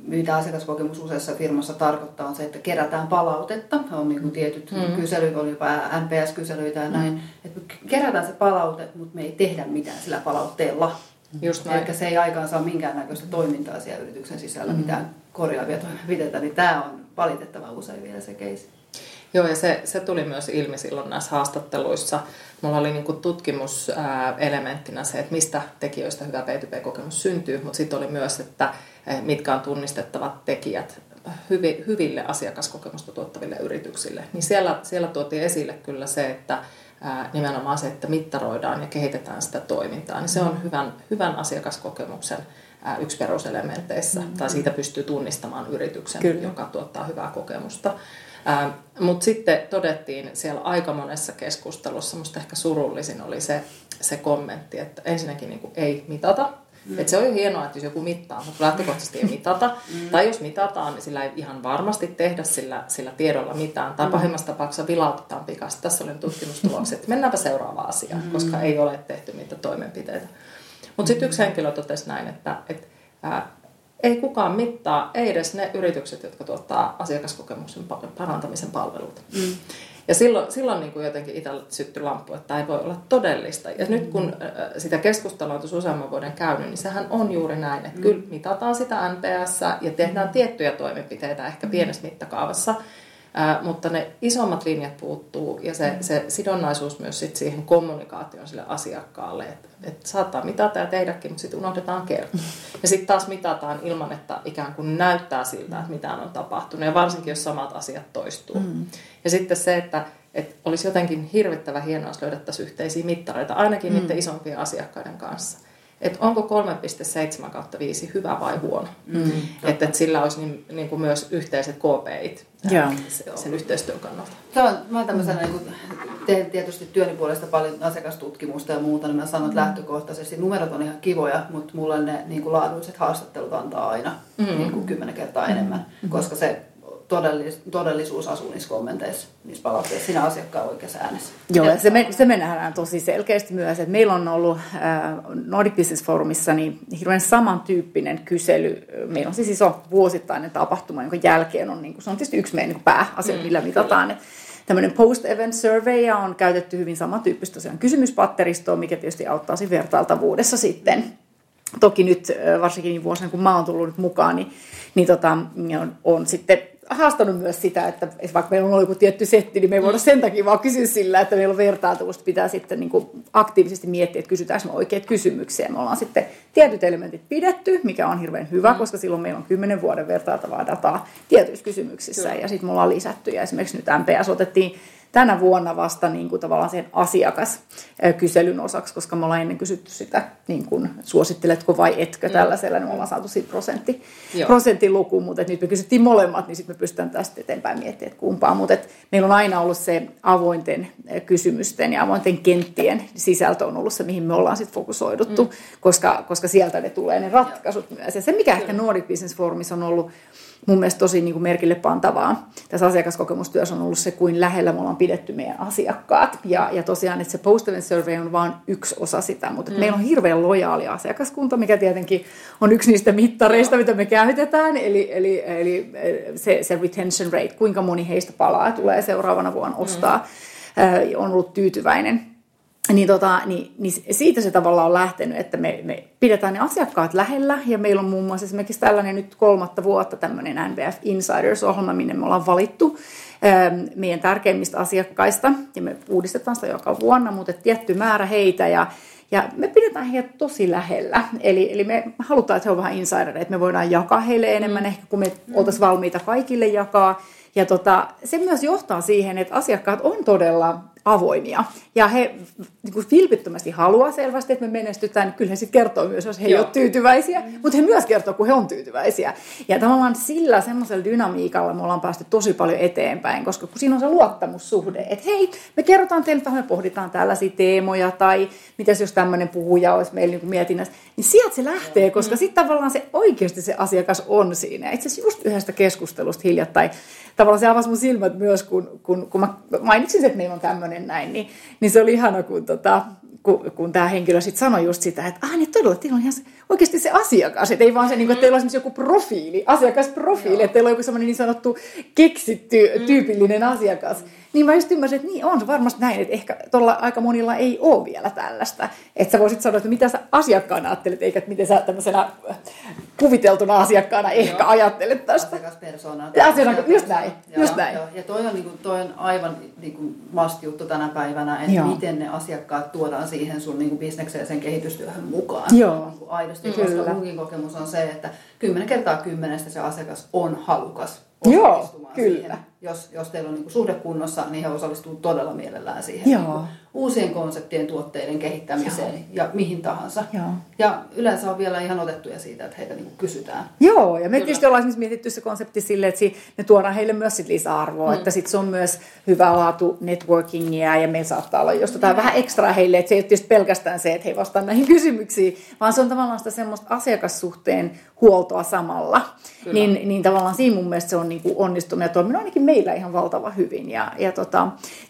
Speaker 3: mitä asiakaskokemus useassa firmassa tarkoittaa on se, että kerätään palautetta. On niin kuin tietyt mm. kyselyt, on jopa NPS-kyselyitä ja näin. Että kerätään se palaute, mutta me ei tehdä mitään sillä palautteella.
Speaker 1: Just näin.
Speaker 3: Eli se ei aikaan saa minkäännäköistä toimintaa siellä yrityksen sisällä, mm. mitään korjaavia toimenpiteitä, niin tämä on valitettavan usein vielä se keisi.
Speaker 1: Joo, ja se, se tuli myös ilmi silloin näissä haastatteluissa. Mulla oli niin tutkimuselementtinä se, että mistä tekijöistä hyvä P2P-kokemus syntyy, mutta sitten oli myös, että mitkä on tunnistettavat tekijät hyvi, hyville asiakaskokemusta tuottaville yrityksille. Niin siellä, siellä tuotiin esille kyllä se, että ää, nimenomaan se, että mittaroidaan ja kehitetään sitä toimintaa, niin se on hyvän, hyvän asiakaskokemuksen ää, yksi peruselementeissä, mm-hmm. tai siitä pystyy tunnistamaan yrityksen, kyllä. joka tuottaa hyvää kokemusta. Mutta sitten todettiin siellä aika monessa keskustelussa, musta ehkä surullisin oli se, se kommentti, että ensinnäkin niin kuin ei mitata. Mm. Et se on jo hienoa, että jos joku mittaa, mutta lähtökohtaisesti ei mitata. Mm. Tai jos mitataan, niin sillä ei ihan varmasti tehdä sillä, sillä tiedolla mitään. Tai pahimmassa tapauksessa vilautetaan pikasti. Tässä oli tutkimustulokset, mennäänpä seuraavaan asiaan, mm. koska ei ole tehty mitään toimenpiteitä. Mutta sitten yksi henkilö totesi näin, että, että ää, ei kukaan mittaa, ei edes ne yritykset, jotka tuottaa asiakaskokemuksen parantamisen palveluita. Mm. Ja silloin, silloin niin kuin jotenkin itsellä syttyi lamppu, että tämä ei voi olla todellista. Ja nyt kun sitä keskustelua on tuossa useamman vuoden käynyt, niin sehän on juuri näin, että mm. kyllä mitataan sitä NPS ja tehdään tiettyjä toimenpiteitä ehkä pienessä mittakaavassa, Ää, mutta ne isommat linjat puuttuu ja se, se sidonnaisuus myös sit siihen kommunikaatioon sille asiakkaalle, että et saattaa mitata ja tehdäkin, mutta sitten unohdetaan kertoa. Ja sitten taas mitataan ilman, että ikään kuin näyttää siltä, että mitään on tapahtunut ja varsinkin jos samat asiat toistuu. Mm. Ja sitten se, että et olisi jotenkin hirvittävä hienoa, jos löydettäisiin yhteisiä mittareita, ainakin mm. niiden isompien asiakkaiden kanssa että onko 3,7 kautta 5 hyvä vai huono. Mm, että, että sillä olisi niin, niin kuin myös yhteiset KPIt yeah. sen yhteistyön kannalta.
Speaker 3: Se on, mä tämmöisenä, niin kuin, teen tietysti työni puolesta paljon asiakastutkimusta ja muuta, niin mä sanon, että lähtökohtaisesti numerot on ihan kivoja, mutta mulle ne niin kuin laadulliset haastattelut antaa aina mm. niin kuin kymmenen kertaa enemmän, mm. koska se todellis, todellisuus asuu niissä kommenteissa, niissä palautteissa, siinä asiakkaan oikeassa äänessä.
Speaker 2: Joo, ja se me, se me nähdään tosi selkeästi myös, että meillä on ollut äh, Nordic Business Forumissa niin hirveän samantyyppinen kysely. Meillä on siis iso vuosittainen tapahtuma, jonka jälkeen on, niin kuin, se on tietysti yksi meidän niin pääasia, mm, millä mitataan. Että tämmöinen post-event survey on käytetty hyvin samantyyppistä tosiaan kysymyspatteristoa, mikä tietysti auttaa siinä vertailtavuudessa sitten. Toki nyt, varsinkin niin vuosina, kun mä oon tullut nyt mukaan, niin, niin tota, on, on sitten haastanut myös sitä, että vaikka meillä on ollut joku tietty setti, niin me ei voida sen takia vaan kysyä sillä, että meillä on vertailtavuutta, pitää sitten niin kuin aktiivisesti miettiä, että kysytäänkö me oikeat kysymyksiä. Me ollaan sitten tietyt elementit pidetty, mikä on hirveän hyvä, mm. koska silloin meillä on kymmenen vuoden vertailtavaa dataa tietyissä kysymyksissä Kyllä. ja sitten me ollaan lisätty ja esimerkiksi nyt MPS otettiin tänä vuonna vasta niin kuin tavallaan sen asiakaskyselyn osaksi, koska me ollaan ennen kysytty sitä, niin kuin, suositteletko vai etkö mm. tällaisella, niin me ollaan saatu siitä prosentti, prosenttiluku, mutta nyt me kysyttiin molemmat, niin sitten me pystytään tästä eteenpäin miettimään, että kumpaa. Mutta meillä on aina ollut se avointen kysymysten ja avointen kenttien sisältö on ollut se, mihin me ollaan sitten fokusoiduttu, mm. koska, koska sieltä ne tulee ne ratkaisut Joo. myös. Ja se, mikä Kyllä. ehkä Nordic Business Forumissa on ollut mun mielestä tosi niin kuin merkille pantavaa tässä asiakaskokemustyössä on ollut se, kuin lähellä me ollaan pidetty meidän asiakkaat. Ja, ja tosiaan, että se post survey on vain yksi osa sitä, mutta mm. meillä on hirveän lojaali asiakaskunta, mikä tietenkin on yksi niistä mittareista, mitä me käytetään, eli, eli, eli se, se retention rate, kuinka moni heistä palaa tulee seuraavana vuonna ostaa, mm. on ollut tyytyväinen niin, tota, niin, niin siitä se tavallaan on lähtenyt, että me, me pidetään ne asiakkaat lähellä ja meillä on muun muassa esimerkiksi tällainen nyt kolmatta vuotta tämmöinen NBF Insiders-ohjelma, minne me ollaan valittu ähm, meidän tärkeimmistä asiakkaista ja me uudistetaan sitä joka vuonna, mutta tietty määrä heitä ja ja me pidetään heitä tosi lähellä. Eli, eli me halutaan, että he ovat vähän insidereita, että me voidaan jakaa heille enemmän mm. ehkä kuin me oltaisiin valmiita kaikille jakaa. Ja tota, se myös johtaa siihen, että asiakkaat on todella avoimia. Ja he niin kuin vilpittömästi haluaa selvästi, että me menestytään. Kyllä he sitten kertoo myös, jos he eivät ole tyytyväisiä. Mm. Mutta he myös kertoo, kun he on tyytyväisiä. Ja tavallaan sillä semmoisella dynamiikalla me ollaan päästy tosi paljon eteenpäin, koska kun siinä on se luottamussuhde, että hei, me kerrotaan teille, että me pohditaan tällaisia teemoja, tai mitäs jos tämmöinen puhuja olisi meillä niin mietinnässä, niin sieltä se lähtee, koska mm. sitten tavallaan se oikeasti se asiakas on siinä. Itse asiassa just yhdestä keskustelusta hiljattain tavallaan se avasi mun silmät myös, kun, kun, kun mä mainitsin, että meillä on tämmöinen näin, niin, niin se oli ihana, kun, tota, kun, kun tämä henkilö sitten sanoi just sitä, että ah niin todella, teillä on ihan se, oikeasti se asiakas, että ei vaan se, niin kuin, että teillä on joku profiili, asiakasprofiili, Joo. että teillä on joku semmoinen niin sanottu keksitty, mm. tyypillinen asiakas. Mm niin mä just ymmärsin, että niin on se varmasti näin, että ehkä tuolla aika monilla ei ole vielä tällaista. Että sä voisit sanoa, että mitä sä asiakkaana ajattelet, eikä miten sä tämmöisenä kuviteltuna asiakkaana ehkä joo. ajattelet tästä.
Speaker 3: Asiakaspersona.
Speaker 2: Asiakas, just näin. Joo, just näin.
Speaker 3: Joo. Ja toi on, niin kuin, toi on aivan niin kuin must-juttu tänä päivänä, että joo. miten ne asiakkaat tuodaan siihen sun niin kuin bisnekseen sen kehitystyöhön mukaan.
Speaker 2: Joo.
Speaker 3: Niin kuin aidosti, Kyllä. koska munkin kokemus on se, että kymmenen kertaa kymmenestä se asiakas on halukas osallistumaan Joo, kyllä. siihen. Jos, jos teillä on niin suhde kunnossa, niin he osallistuvat todella mielellään siihen Joo. Niin uusien konseptien, tuotteiden kehittämiseen Joo. ja mihin tahansa. Joo. Ja yleensä on vielä ihan otettuja siitä, että heitä niin kysytään.
Speaker 2: Joo, ja me Kyllä. tietysti ollaan esimerkiksi mietitty se konsepti sille, että me tuodaan heille myös sit lisäarvoa, mm. että sit se on myös hyvä laatu networkingia ja meillä saattaa olla jos jotain mm. vähän ekstra heille, että se ei ole tietysti pelkästään se, että he vastaan näihin kysymyksiin, vaan se on tavallaan sitä semmoista asiakassuhteen huoltoa samalla. Niin, niin tavallaan siinä mun mielestä se on niin kuin onnistunut ja toiminut ainakin meillä ihan valtava hyvin. Ja, ja tota,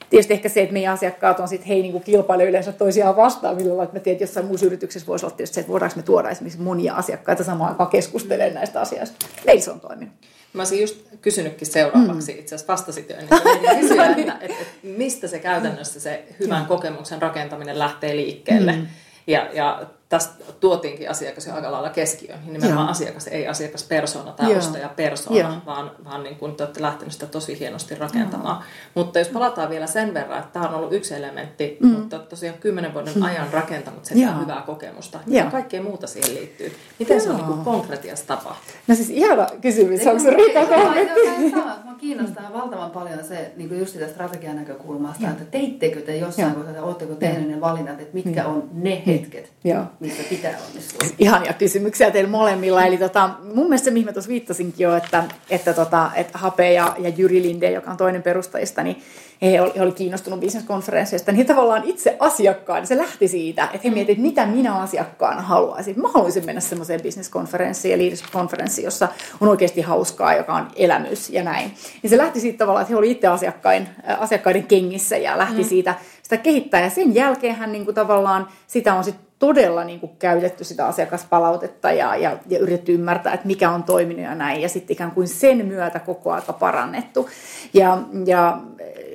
Speaker 2: tietysti ehkä se, että meidän asiakkaat on sitten, hei niin kuin kilpailu yleensä toisiaan vastaan, millä lailla, että mä tiedän, että jossain muussa yrityksessä voisi olla tietysti se, että voidaanko me tuoda esimerkiksi monia asiakkaita samaan aikaan keskustelemaan näistä asioista. Meillä se on toiminut.
Speaker 1: Mä olisin just kysynytkin seuraavaksi, mm. itse asiassa vastasit jo ennen kuin kysyä, että, että, että mistä se käytännössä se hyvän kokemuksen rakentaminen lähtee liikkeelle. Mm. Ja, ja tästä tuotiinkin asiakas jo aika lailla keskiöön. Niin nimenomaan Joo. asiakas, ei asiakaspersona tai ostajapersona, vaan, vaan niin kuin te olette lähteneet sitä tosi hienosti rakentamaan. Joo. Mutta jos palataan vielä sen verran, että tämä on ollut yksi elementti, mm. mutta tosiaan kymmenen vuoden mm. ajan rakentanut sitä Joo. hyvää kokemusta. Mitä kaikkea muuta siihen liittyy? Miten Joo. se on niin konkretiassa tapahtunut?
Speaker 2: No siis ihana kysymys. Onko se Riika
Speaker 3: kommentti? Kiinnostaa valtavan paljon se niin kuin just sitä strategian näkökulmasta, että teittekö te jossain kohtaa, oletteko tehneet ne valinnat, että mitkä on ne hetket, Joo. missä pitää onnistua?
Speaker 2: Ihania kysymyksiä teillä molemmilla. Eli tota, mun mielestä se, mihin mä tuossa viittasinkin jo, että, että, tota, että Hape ja, ja Jyri Linde, joka on toinen perustajista, niin he oli, he oli kiinnostunut bisneskonferensseista, niin tavallaan itse asiakkaan, se lähti siitä, että he mm. miettivät, mitä minä asiakkaana haluaisin. Mä haluaisin mennä semmoiseen bisneskonferenssiin ja leadership-konferenssiin, jossa on oikeasti hauskaa, joka on elämys ja näin. Niin se lähti siitä tavallaan, että he oli itse asiakkain, asiakkaiden kengissä ja lähti mm. siitä sitä kehittää. Ja sen jälkeen hän niin kuin tavallaan sitä on sitten todella niin kuin käytetty sitä asiakaspalautetta ja, ja, ja yritetty ymmärtää, että mikä on toiminut ja näin. Ja sitten ikään kuin sen myötä koko aika parannettu. Ja, ja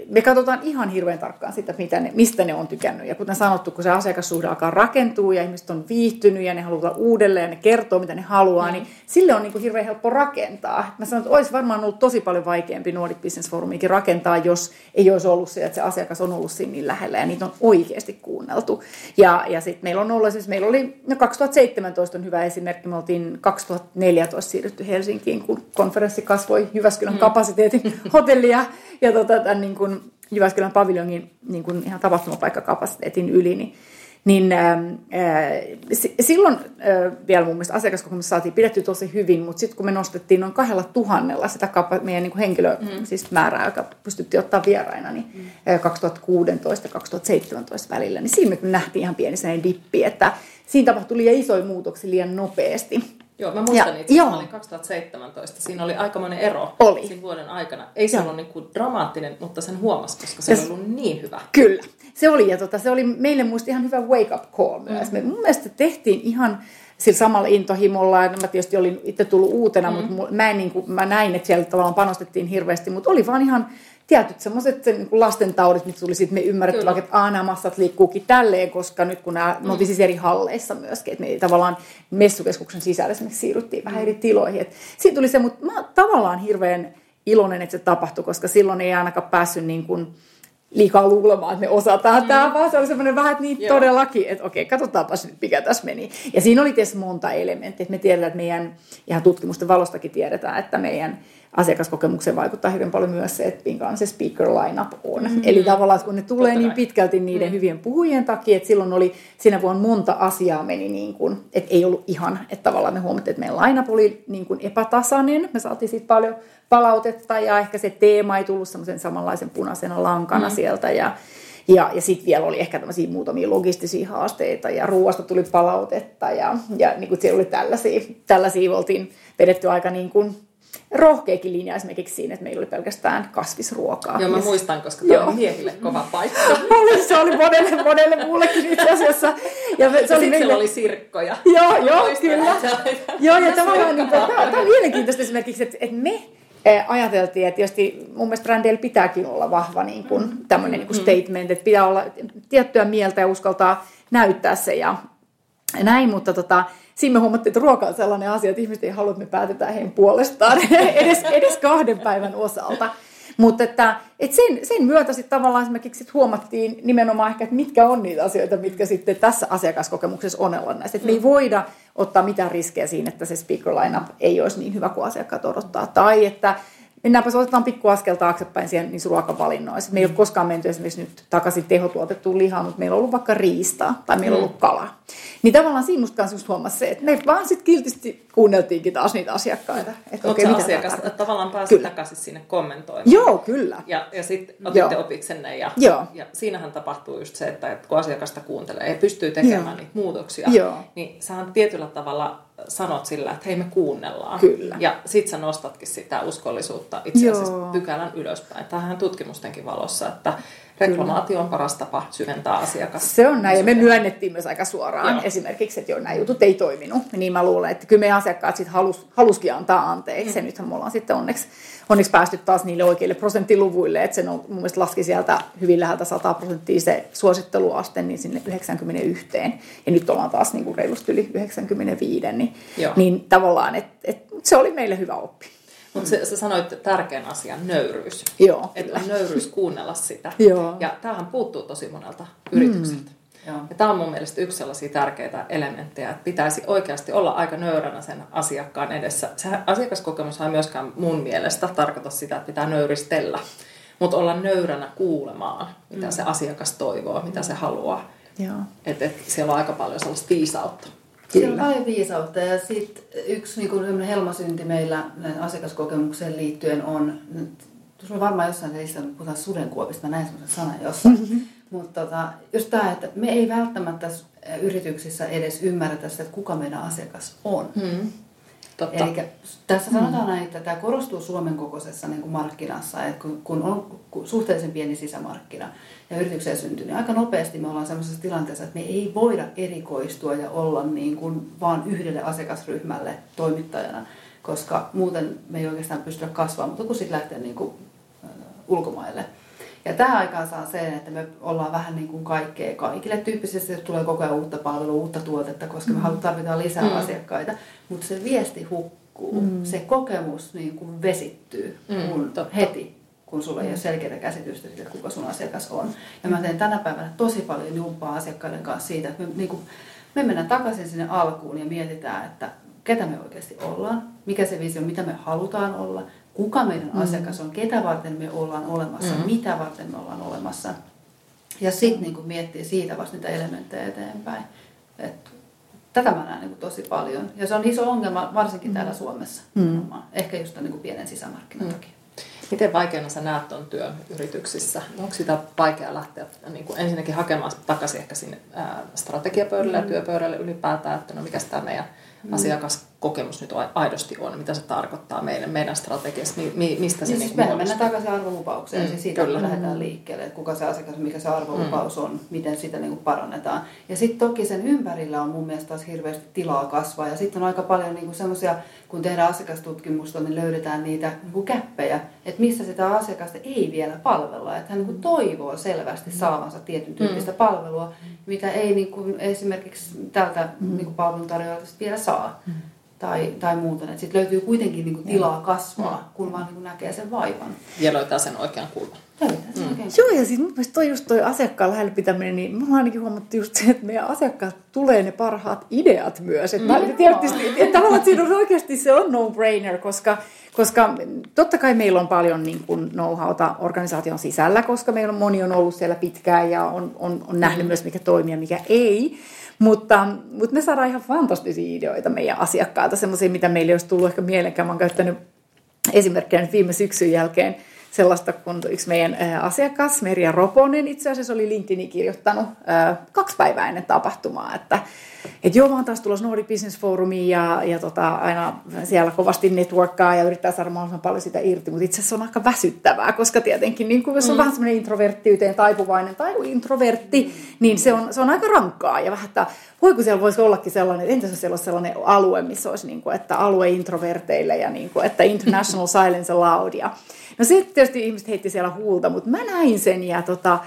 Speaker 2: me katsotaan ihan hirveän tarkkaan sitä, mitä ne, mistä ne on tykännyt. Ja kuten sanottu, kun se asiakassuhde alkaa rakentua ja ihmiset on viihtynyt ja ne haluaa uudelleen ja ne kertoo, mitä ne haluaa, mm. niin sille on niin kuin hirveän helppo rakentaa. Mä sanon, että olisi varmaan ollut tosi paljon vaikeampi Nordic Business Forumikin rakentaa, jos ei olisi ollut se, että se asiakas on ollut siinä niin lähellä ja niitä on oikeasti kuunneltu. Ja, ja sitten meillä on ollut, siis meillä oli, no 2017 on hyvä esimerkki, me oltiin 2014 siirrytty Helsinkiin, kun konferenssi kasvoi Jyväskylän mm. kapasiteetin hotellia ja tota, tämän, niin kuin, Jyväskylän paviljongin niin kuin ihan tapahtumapaikkakapasiteetin yli, niin niin äh, silloin äh, vielä mun mielestä asiakaskokemus saatiin pidetty tosi hyvin, mutta sitten kun me nostettiin noin kahdella tuhannella sitä kapa, meidän niin henkilö, mm. siis määrää, joka pystyttiin ottaa vieraina, niin mm. 2016-2017 välillä, niin siinä me nähtiin ihan pieni sellainen dippi, että siinä tapahtui liian isoja muutoksia liian nopeasti.
Speaker 1: Joo, mä muistan ja, itse, joo. mä olin 2017. Siinä oli aikamoinen ero
Speaker 2: oli.
Speaker 1: siinä vuoden aikana. Ei se joo. ollut niin kuin dramaattinen, mutta sen huomasi, koska se, oli ollut niin hyvä.
Speaker 2: Kyllä. Se oli, ja tota, se oli meille muista ihan hyvä wake-up call myös. Mm. Me mun mielestä tehtiin ihan sillä samalla intohimolla, ja mä tietysti olin itse tullut uutena, mm. mutta mä, en, niin kuin, mä näin, että siellä tavallaan panostettiin hirveästi, mutta oli vaan ihan tietyt semmoiset niin lastentaudit, mitä tuli sitten me ymmärretty, vaikka, että nämä massat liikkuukin tälleen, koska nyt kun nämä, mm. me siis eri halleissa myöskin, että me tavallaan messukeskuksen sisällä esimerkiksi siirryttiin vähän eri tiloihin. Et siitä tuli se, mutta mä tavallaan hirveän iloinen, että se tapahtui, koska silloin ei ainakaan päässyt niin kuin, liikaa luulemaan, että me osataan mm. tämä, vaan se oli semmoinen vähän, että niin Joo. todellakin, että okei, katsotaanpas nyt, mikä tässä meni. Ja siinä oli tietysti monta elementtiä, että me tiedetään, että meidän, ihan tutkimusten valostakin tiedetään, että meidän asiakaskokemukseen vaikuttaa hyvin paljon myös se, että minkä se speaker lineup on. Mm-hmm. Eli tavallaan, kun ne tulee Totta niin pitkälti niiden mm. hyvien puhujien takia, että silloin oli, siinä vuonna monta asiaa meni niin kuin, että ei ollut ihan, että tavallaan me huomattiin, että meidän lineup oli niin kuin epätasainen. Me saatiin siitä paljon palautetta ja ehkä se teema ei tullut semmoisen samanlaisen punaisena lankana mm. sieltä ja ja, ja sitten vielä oli ehkä tämmöisiä muutamia logistisia haasteita ja ruoasta tuli palautetta ja, ja niin kuin siellä oli tällaisia, tällaisia oltiin vedetty aika niin kuin rohkeakin linja esimerkiksi siinä, että meillä oli pelkästään kasvisruokaa.
Speaker 1: Joo, mä muistan, koska tämä on miehille kova paikka.
Speaker 2: se oli monelle, monelle muullekin itse asiassa.
Speaker 1: Ja se oli meille... oli sirkkoja.
Speaker 2: Joo, joo, kyllä. joo, ja tavallaan niin, tämä, tämä on mielenkiintoista esimerkiksi, että, että me ajateltiin, että tietysti mun mielestä brändeillä pitääkin olla vahva niin kuin, tämmöinen niin kuin statement, että pitää olla tiettyä mieltä ja uskaltaa näyttää se ja näin, mutta tota, siinä me huomattiin, että ruoka on sellainen asia, että ihmiset ei halua, että me päätetään heidän puolestaan edes, edes kahden päivän osalta. Mutta että, että sen, sen myötä sitten tavallaan esimerkiksi sit huomattiin nimenomaan ehkä, että mitkä on niitä asioita, mitkä sitten tässä asiakaskokemuksessa on olennaista. Että me ei voida ottaa mitään riskejä siinä, että se speaker lineup ei olisi niin hyvä kuin asiakkaat odottaa. Tai että mennäänpä otetaan pikku askel taaksepäin siihen niissä ruokavalinnoissa. Me ei ole koskaan menty esimerkiksi nyt takaisin tehotuotettuun lihaan, mutta meillä on ollut vaikka riistaa tai meillä on ollut kala. Niin tavallaan siinä musta kanssa huomasi se, että me vaan sitten kiltisti kuunneltiinkin taas niitä asiakkaita.
Speaker 1: Että okay, se asiakas että tavallaan pääsi kyllä. takaisin sinne kommentoimaan.
Speaker 2: Joo, kyllä.
Speaker 1: Ja, ja sitten otitte Joo. opiksenne ja, Joo. ja siinähän tapahtuu just se, että kun asiakasta kuuntelee ja pystyy tekemään Joo. niitä muutoksia, Joo. niin sähän tietyllä tavalla sanot sillä, että hei me kuunnellaan.
Speaker 2: Kyllä.
Speaker 1: Ja sit sä nostatkin sitä uskollisuutta itse asiassa Joo. pykälän ylöspäin. Tähän tutkimustenkin valossa, että reklamaatio on paras tapa syventää asiakasta.
Speaker 2: Se on näin, ja me myönnettiin myös aika suoraan Joo. esimerkiksi, että jo nämä jutut ei toiminut. Niin mä luulen, että kyllä meidän asiakkaat sitten halus, haluskin antaa anteeksi, mm. ja nythän me ollaan sitten onneksi, onneksi päästy taas niille oikeille prosenttiluvuille, että se on, mun mielestä laski sieltä hyvin läheltä 100 prosenttia se suositteluaste, niin sinne 91, ja nyt ollaan taas niin kuin reilusti yli 95, niin, niin tavallaan, että et, se oli meille hyvä oppi.
Speaker 1: Mutta sä sanoit tärkeän asian, nöyryys.
Speaker 2: Joo.
Speaker 1: Että on nöyryys kuunnella sitä.
Speaker 2: Joo.
Speaker 1: Ja tämähän puuttuu tosi monelta yritykseltä. Mm. Ja tämä on mun mielestä yksi sellaisia tärkeitä elementtejä, että pitäisi oikeasti olla aika nöyränä sen asiakkaan edessä. Se asiakaskokemus ei myöskään mun mielestä tarkoita sitä, että pitää nöyristellä, mutta olla nöyränä kuulemaan, mitä mm. se asiakas toivoo, mitä se haluaa. Että et siellä on aika paljon sellaista viisautta.
Speaker 3: Siellä on paljon viisautta ja sitten yksi niin helmasynti meillä asiakaskokemukseen liittyen on, tuossa on varmaan jossain teistä puhutaan sudenkuopista, näin semmoisen sanan jossain. Mm-hmm. Mutta tota, just tämä, että me ei välttämättä yrityksissä edes ymmärretä sitä, että kuka meidän asiakas on. Mm. Totta. Eli tässä sanotaan mm. näin, että tämä korostuu Suomen kokoisessa niin kuin markkinassa, että kun, kun on suhteellisen pieni sisämarkkina ja yrityksiä syntyy, niin aika nopeasti me ollaan sellaisessa tilanteessa, että me ei voida erikoistua ja olla niin kuin vaan yhdelle asiakasryhmälle toimittajana, koska muuten me ei oikeastaan pystyä kasvamaan, mutta kun sitten lähtee niin kuin, ulkomaille. Ja tämä aikaan saa sen, että me ollaan vähän niin kuin kaikkea kaikille tyyppisesti, että tulee koko ajan uutta palvelua, uutta tuotetta, koska me mm. tarvitaan lisää mm. asiakkaita. Mutta se viesti hukkuu, mm. se kokemus niin kuin vesittyy mm, kun heti, kun sulla ei ole selkeää käsitystä siitä, kuka sun asiakas on. Ja mä teen tänä päivänä tosi paljon jumppaa asiakkaiden kanssa siitä, että me, niin kuin, me mennään takaisin sinne alkuun ja mietitään, että ketä me oikeasti ollaan, mikä se visio, mitä me halutaan olla, kuka meidän mm. asiakas on, ketä varten me ollaan olemassa, mm. mitä varten me ollaan olemassa. Ja sitten niin miettiä siitä vasta niitä elementtejä eteenpäin. Et tätä mä näen niin tosi paljon. Ja se on iso ongelma varsinkin mm. täällä Suomessa. Mm. Ehkä just niin kuin pienen sisämarkkinan mm. takia.
Speaker 1: Miten vaikeana sä näet tuon työn yrityksissä? Onko sitä vaikea lähteä niin kuin ensinnäkin hakemaan takaisin ehkä sinne ää, strategiapöydälle mm. ja työpöydälle ylipäätään, että no mikä tämä meidän mm. Asiakaskokemus nyt aidosti on, mitä se tarkoittaa meille, meidän strategiassa, mi, mistä se niin,
Speaker 3: niin siis mennään takaisin arvolupaukseen, mm, siis siitä kyllä. lähdetään liikkeelle, että kuka se asiakas, mikä se arvolupaus mm. on, miten sitä niin kuin parannetaan. Ja sitten toki sen ympärillä on mun mielestä taas hirveästi tilaa kasvaa, ja sitten on aika paljon niin semmoisia, kun tehdään asiakastutkimusta, niin löydetään niitä niin kuin käppejä, että missä sitä asiakasta ei vielä palvella, että hän niin kuin toivoo selvästi saavansa tietyn tyyppistä mm. palvelua, mitä ei niin kuin esimerkiksi tältä mm. niin kuin palveluntarjoajalta vielä saa. Mm. Tai, tai muuta. Sitten löytyy kuitenkin niin kuin tilaa kasvaa, mm. kun vaan niin kuin näkee sen vaivan.
Speaker 1: Ja löytää sen oikean kulman.
Speaker 2: Mm. Joo, ja siis mun mielestä toi just toi asiakkaan lähellä pitäminen, niin me ollaan ainakin huomattu just se, että meidän asiakkaat tulee ne parhaat ideat myös. Että mm. tietysti, että tavallaan siinä on oikeasti se on no-brainer, koska, koska totta kai meillä on paljon niin kuin know-howta organisaation sisällä, koska meillä on moni on ollut siellä pitkään ja on, on, on nähnyt mm. myös mikä toimii ja mikä ei. Mutta, mutta me saadaan ihan fantastisia ideoita meidän asiakkailta, semmoisia, mitä meille olisi tullut ehkä mielenkään. Mä oon käyttänyt esimerkkejä nyt viime syksyn jälkeen sellaista, kun yksi meidän asiakas, Merja Roponen, itse asiassa oli LinkedInin kirjoittanut kaksi päivää ennen tapahtumaa, että että joo, mä oon taas tulossa Nordic Business Forumiin ja, ja tota, aina siellä kovasti networkkaa ja yrittää saada mahdollisimman paljon sitä irti, mutta itse asiassa on aika väsyttävää, koska tietenkin niin jos on mm. vähän semmoinen introverttiyteen taipuvainen tai introvertti, niin se on, se on aika rankkaa ja vähän, että voiko siellä voisi ollakin sellainen, että entäs jos siellä olisi sellainen alue, missä olisi niin kuin, että alue introverteille ja niin kuin, että international silence allowed ja No sitten tietysti ihmiset heitti siellä huulta, mutta mä näin sen ja tota,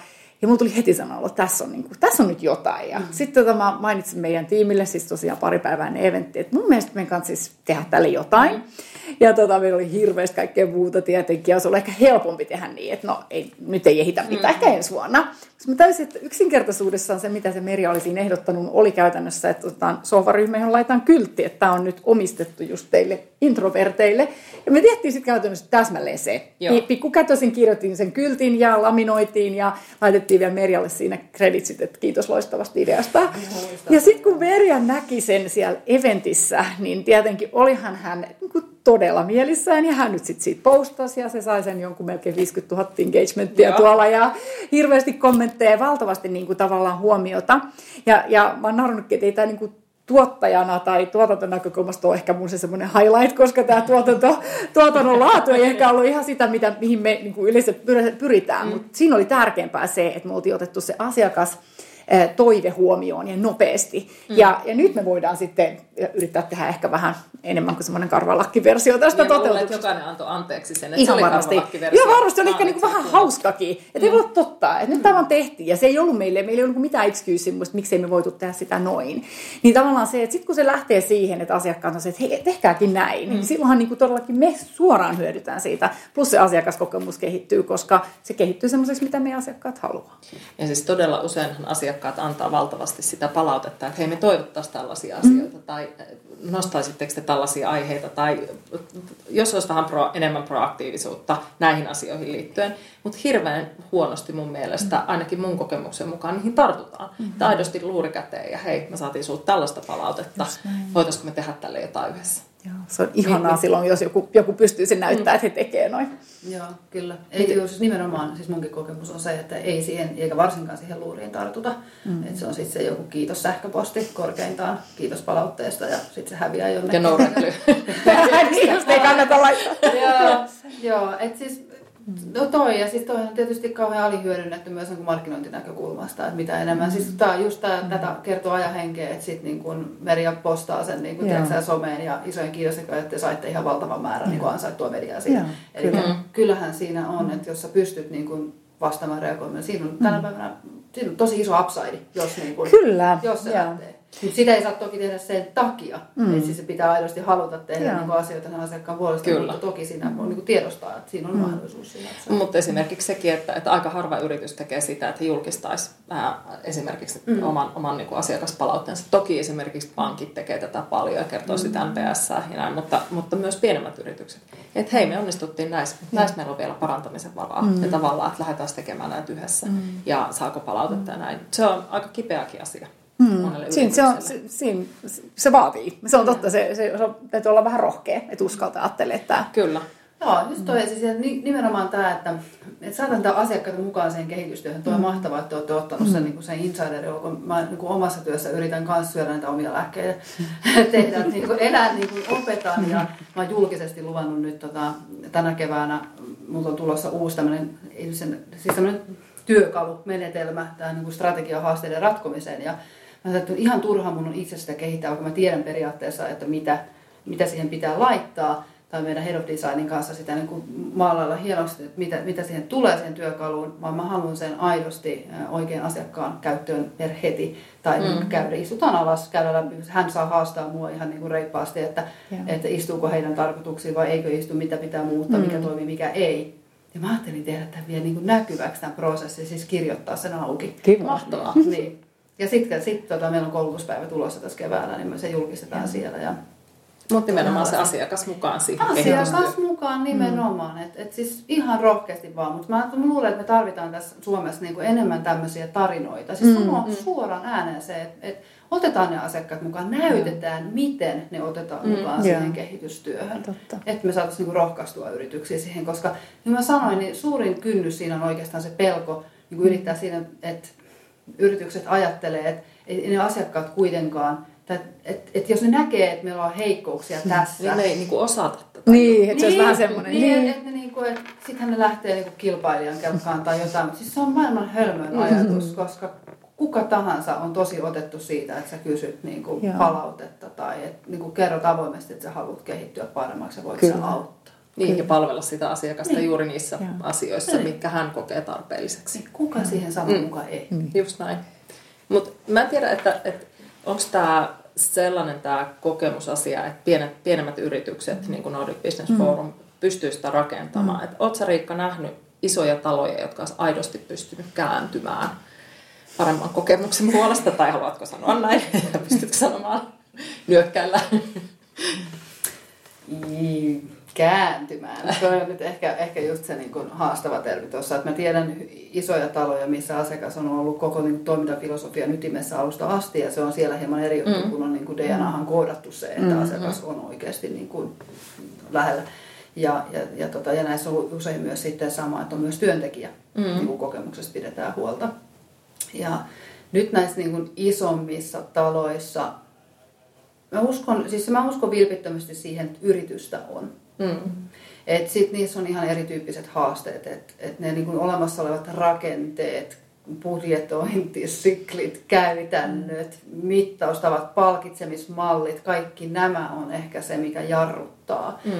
Speaker 2: ja mulla tuli heti sanoa, että tässä on, niin kuin, tässä on nyt jotain. Ja mm. sitten tota, mä mainitsin meidän tiimille, siis tosiaan pari päivää eventti, että mun mielestä meidän kanssa siis tehdä tälle jotain. Mm. Ja tota, meillä oli hirveästi kaikkea muuta tietenkin, ja se oli ehkä helpompi tehdä niin, että no ei, nyt ei ehitä mitään, mm. ehkä ensi vuonna. Mutta mä täysin, että yksinkertaisuudessaan se, mitä se Meri oli siinä ehdottanut, oli käytännössä, että otetaan sohvaryhmä, johon laitetaan kyltti, että tämä on nyt omistettu just teille introverteille. Ja me tehtiin sitten käytännössä täsmälleen se. Pikkukätösin kirjoitin sen kyltin ja laminoitiin ja laitettiin vielä Merjalle siinä kreditsit, että kiitos loistavasta ideasta. Ja sitten kun Merja näki sen siellä eventissä, niin tietenkin olihan hän niin todella mielissään ja hän nyt sitten siitä postasi ja se sai sen jonkun melkein 50 000 engagementtia Joo. tuolla ja hirveästi kommentteja valtavasti niin kuin tavallaan huomiota. Ja, ja mä oon naurannutkin, että ei tämä niin kuin tuottajana tai tuotanton näkökulmasta ole ehkä mun se semmoinen highlight, koska tämä tuotanto, tuotannon laatu ei ehkä ollut ihan sitä, mitä, mihin me niin kuin yleensä pyritään, mm. mutta siinä oli tärkeämpää se, että me oltiin otettu se asiakas toive huomioon ja nopeasti. Mm. Ja, ja nyt me voidaan sitten yrittää tehdä ehkä vähän enemmän kuin semmoinen karvalakkiversio tästä
Speaker 1: toteutuksesta. että jokainen antoi anteeksi sen, että
Speaker 2: Ihan se oli varmasti. Joo, varmasti oli ehkä niin kuin vähän hauskakin. Että mm. ei voi olla totta, että nyt tämä tehtiin. Ja se ei ollut meille, meillä ei ollut mitään excuse, mutta miksei me voitu tehdä sitä noin. Niin tavallaan se, että sitten kun se lähtee siihen, että asiakkaat on se, että hei, tehkääkin näin, niin mm. niin silloinhan niin kuin todellakin me suoraan hyödytään siitä. Plus se asiakaskokemus kehittyy, koska se kehittyy semmoiseksi, mitä me asiakkaat haluaa.
Speaker 1: Ja siis todella useinhan asiakkaat antaa valtavasti sitä palautetta, että hei me toivottaisiin tällaisia asioita mm. tai nostaisitteko te tällaisia aiheita tai jos olisi vähän pro, enemmän proaktiivisuutta näihin asioihin liittyen. Mutta hirveän huonosti mun mielestä, mm. ainakin mun kokemuksen mukaan, niihin tartutaan. Mm-hmm. Aidosti luuri käteen ja hei, me saatiin sinulta tällaista palautetta, voitaisiko me tehdä tälle jotain yhdessä.
Speaker 2: Joo, se on ihanaa niin, silloin, jos joku, joku pystyy sen näyttää, mm. että he tekee noin.
Speaker 3: Joo, kyllä. Ei, Miten? siis nimenomaan, siis munkin kokemus on se, että ei siihen, eikä varsinkaan siihen luuriin tartuta. Mm. Että se on sitten se joku kiitos sähköposti korkeintaan, kiitos palautteesta ja sitten se häviää jonnekin.
Speaker 1: Ja noudattely.
Speaker 2: niin, ei kannata laittaa.
Speaker 3: joo, joo että siis No toi, ja siis toi on tietysti kauhean alihyödynnetty myös niin markkinointinäkökulmasta, että mitä enemmän. Siis tää, just tää, mm. tätä kertoo ajan henkeä, että sit niin kun Meria postaa sen niin kun, tiedätkö, someen ja isojen kiitos, että te saitte ihan valtavan määrän niin ansaittua mediaa siitä. Eli kyllä. kyllähän siinä on, että jos sä pystyt niin kun, vastaamaan reagoimaan, siinä on tänä mm. päivänä siinä on tosi iso upside, jos, niin kun,
Speaker 2: Kyllä.
Speaker 3: jos se lähtee. Mutta sitä ei saa toki tehdä sen takia. Mm. Että siis se pitää aidosti haluta tehdä niin asioita sen asiakkaan puolesta, Kyllä. mutta toki siinä on niin tiedostaa, että siinä on mm. mahdollisuus siinä.
Speaker 1: Että mutta esimerkiksi sekin, että, että aika harva yritys tekee sitä, että he julkistaisi äh, esimerkiksi mm. oman, oman niin kuin asiakaspalautteensa. Toki esimerkiksi pankit tekee tätä paljon ja kertoo mm. sitä NPS ja näin, mutta, mutta myös pienemmät yritykset. Että hei, me onnistuttiin näissä, mm. näissä meillä on vielä parantamisen varaa. Mm. Ja tavallaan, että lähdetään tekemään näitä yhdessä mm. ja saako palautetta mm. ja näin. Se on aika kipeäkin asia.
Speaker 2: Mm. Siin, se, on, se, siin, se vaatii. Se on totta, se, se, se täytyy olla vähän rohkea, että uskaltaa ajatella, että...
Speaker 1: Kyllä.
Speaker 3: Joo, just toi, siis nimenomaan tämä, että, että saatan tämä asiakkaita mukaan siihen kehitystyöhön. Tuo on mm. mahtavaa, että olette ottanut sen, mm. niin kuin sen insiderin, kun mä niin kuin omassa työssä yritän myös syödä näitä omia lääkkeitä, tehdä, niin kuin, elää niin kuin opetan. Ja mä oon julkisesti luvannut nyt tota, tänä keväänä, mulla on tulossa uusi tämmöinen, siis tämmöinen työkalumenetelmä tähän niin strategiahaasteiden ratkomiseen. Ja mä että ihan turha mun on itse sitä kehittää, vaikka mä tiedän periaatteessa, että mitä, mitä siihen pitää laittaa tai meidän head of designin kanssa sitä niin kuin maalailla hienosti, että mitä, mitä siihen tulee siihen työkaluun, vaan mä haluan sen aidosti oikean asiakkaan käyttöön per heti. Tai mm. käydä, istutaan alas, käydä läpi, hän saa haastaa mua ihan niin kuin reippaasti, että, että istuuko heidän tarkoituksiin vai eikö istu, mitä pitää muuttaa, mm. mikä toimii, mikä ei. Ja mä ajattelin tehdä tämän vielä niin kuin näkyväksi tämän prosessin, siis kirjoittaa sen auki.
Speaker 2: Kiva.
Speaker 3: Mahtavaa. niin. Ja sitten sit, tota, meillä on koulutuspäivä tulossa tässä keväällä, niin me se julkistetaan ja. siellä. Ja
Speaker 1: mutta nimenomaan se asiakas mukaan siihen
Speaker 3: Asiakas mukaan nimenomaan. Mm. Että et siis ihan rohkeasti vaan. Mutta mä, mä luulen, että me tarvitaan tässä Suomessa niinku enemmän tämmöisiä tarinoita. Siis mm. sanoa mm. suoraan ääneen se, että et otetaan ne asiakkaat mukaan, näytetään, mm. miten ne otetaan mm. mukaan siihen yeah. kehitystyöhön. Että me saataisiin niinku rohkaistua yrityksiä siihen. Koska niin mä sanoin, niin suurin kynnys siinä on oikeastaan se pelko niin yrittää siinä, että yritykset ajattelee, että ne asiakkaat kuitenkaan että et, et jos ne näkee, että meillä on heikkouksia hmm. tässä.
Speaker 1: Niin ne ei niinku osata tätä.
Speaker 2: Niin, että se olisi vähän semmoinen.
Speaker 3: Niin, niin. että niinku, et, sittenhän ne lähtee niinku kilpailijan kelkkaan tai jotain. Mutta siis se on maailman hölmön mm-hmm. ajatus, koska kuka tahansa on tosi otettu siitä, että sä kysyt niinku palautetta tai et, niinku kerrot avoimesti, että sä haluat kehittyä paremmaksi ja voit sä auttaa.
Speaker 1: Niin, Kyllä. ja palvella sitä asiakasta niin. juuri niissä Joo. asioissa, niin. mitkä hän kokee tarpeelliseksi. Niin,
Speaker 3: kuka siihen sanoo, mm. kuka ei.
Speaker 1: Mm. Just näin. Mutta mä en tiedä, että, että onko tämä sellainen tämä kokemusasia, että pienet, pienemmät yritykset, mm. niin kuin Nordic Business Forum, mm. pystyy sitä rakentamaan. Mm. Oletko Riikka nähnyt isoja taloja, jotka olisi aidosti pystynyt kääntymään paremman kokemuksen puolesta, tai haluatko sanoa näin? Pystytkö sanomaan nyökkäillä?
Speaker 3: kääntymään. Se on nyt ehkä, ehkä just se niin kuin haastava termi tuossa, että mä tiedän isoja taloja, missä asiakas on ollut koko niin toimintafilosofian ytimessä alusta asti, ja se on siellä hieman eri juttu, mm. kun on niin kuin DNAhan koodattu se, että mm. asiakas on oikeasti niin kuin lähellä. Ja, ja, ja, tota, ja näissä on usein myös sitten sama, että on myös työntekijä, mm. niin kuin kokemuksesta pidetään huolta. Ja nyt näissä niin kuin isommissa taloissa, mä uskon, siis mä uskon vilpittömästi siihen, että yritystä on. Mm. Et sit niissä on ihan erityyppiset haasteet, että et ne niin olemassa olevat rakenteet, budjetointi, syklit, käytännöt, mittaustavat, palkitsemismallit, kaikki nämä on ehkä se, mikä jarruttaa. Mm.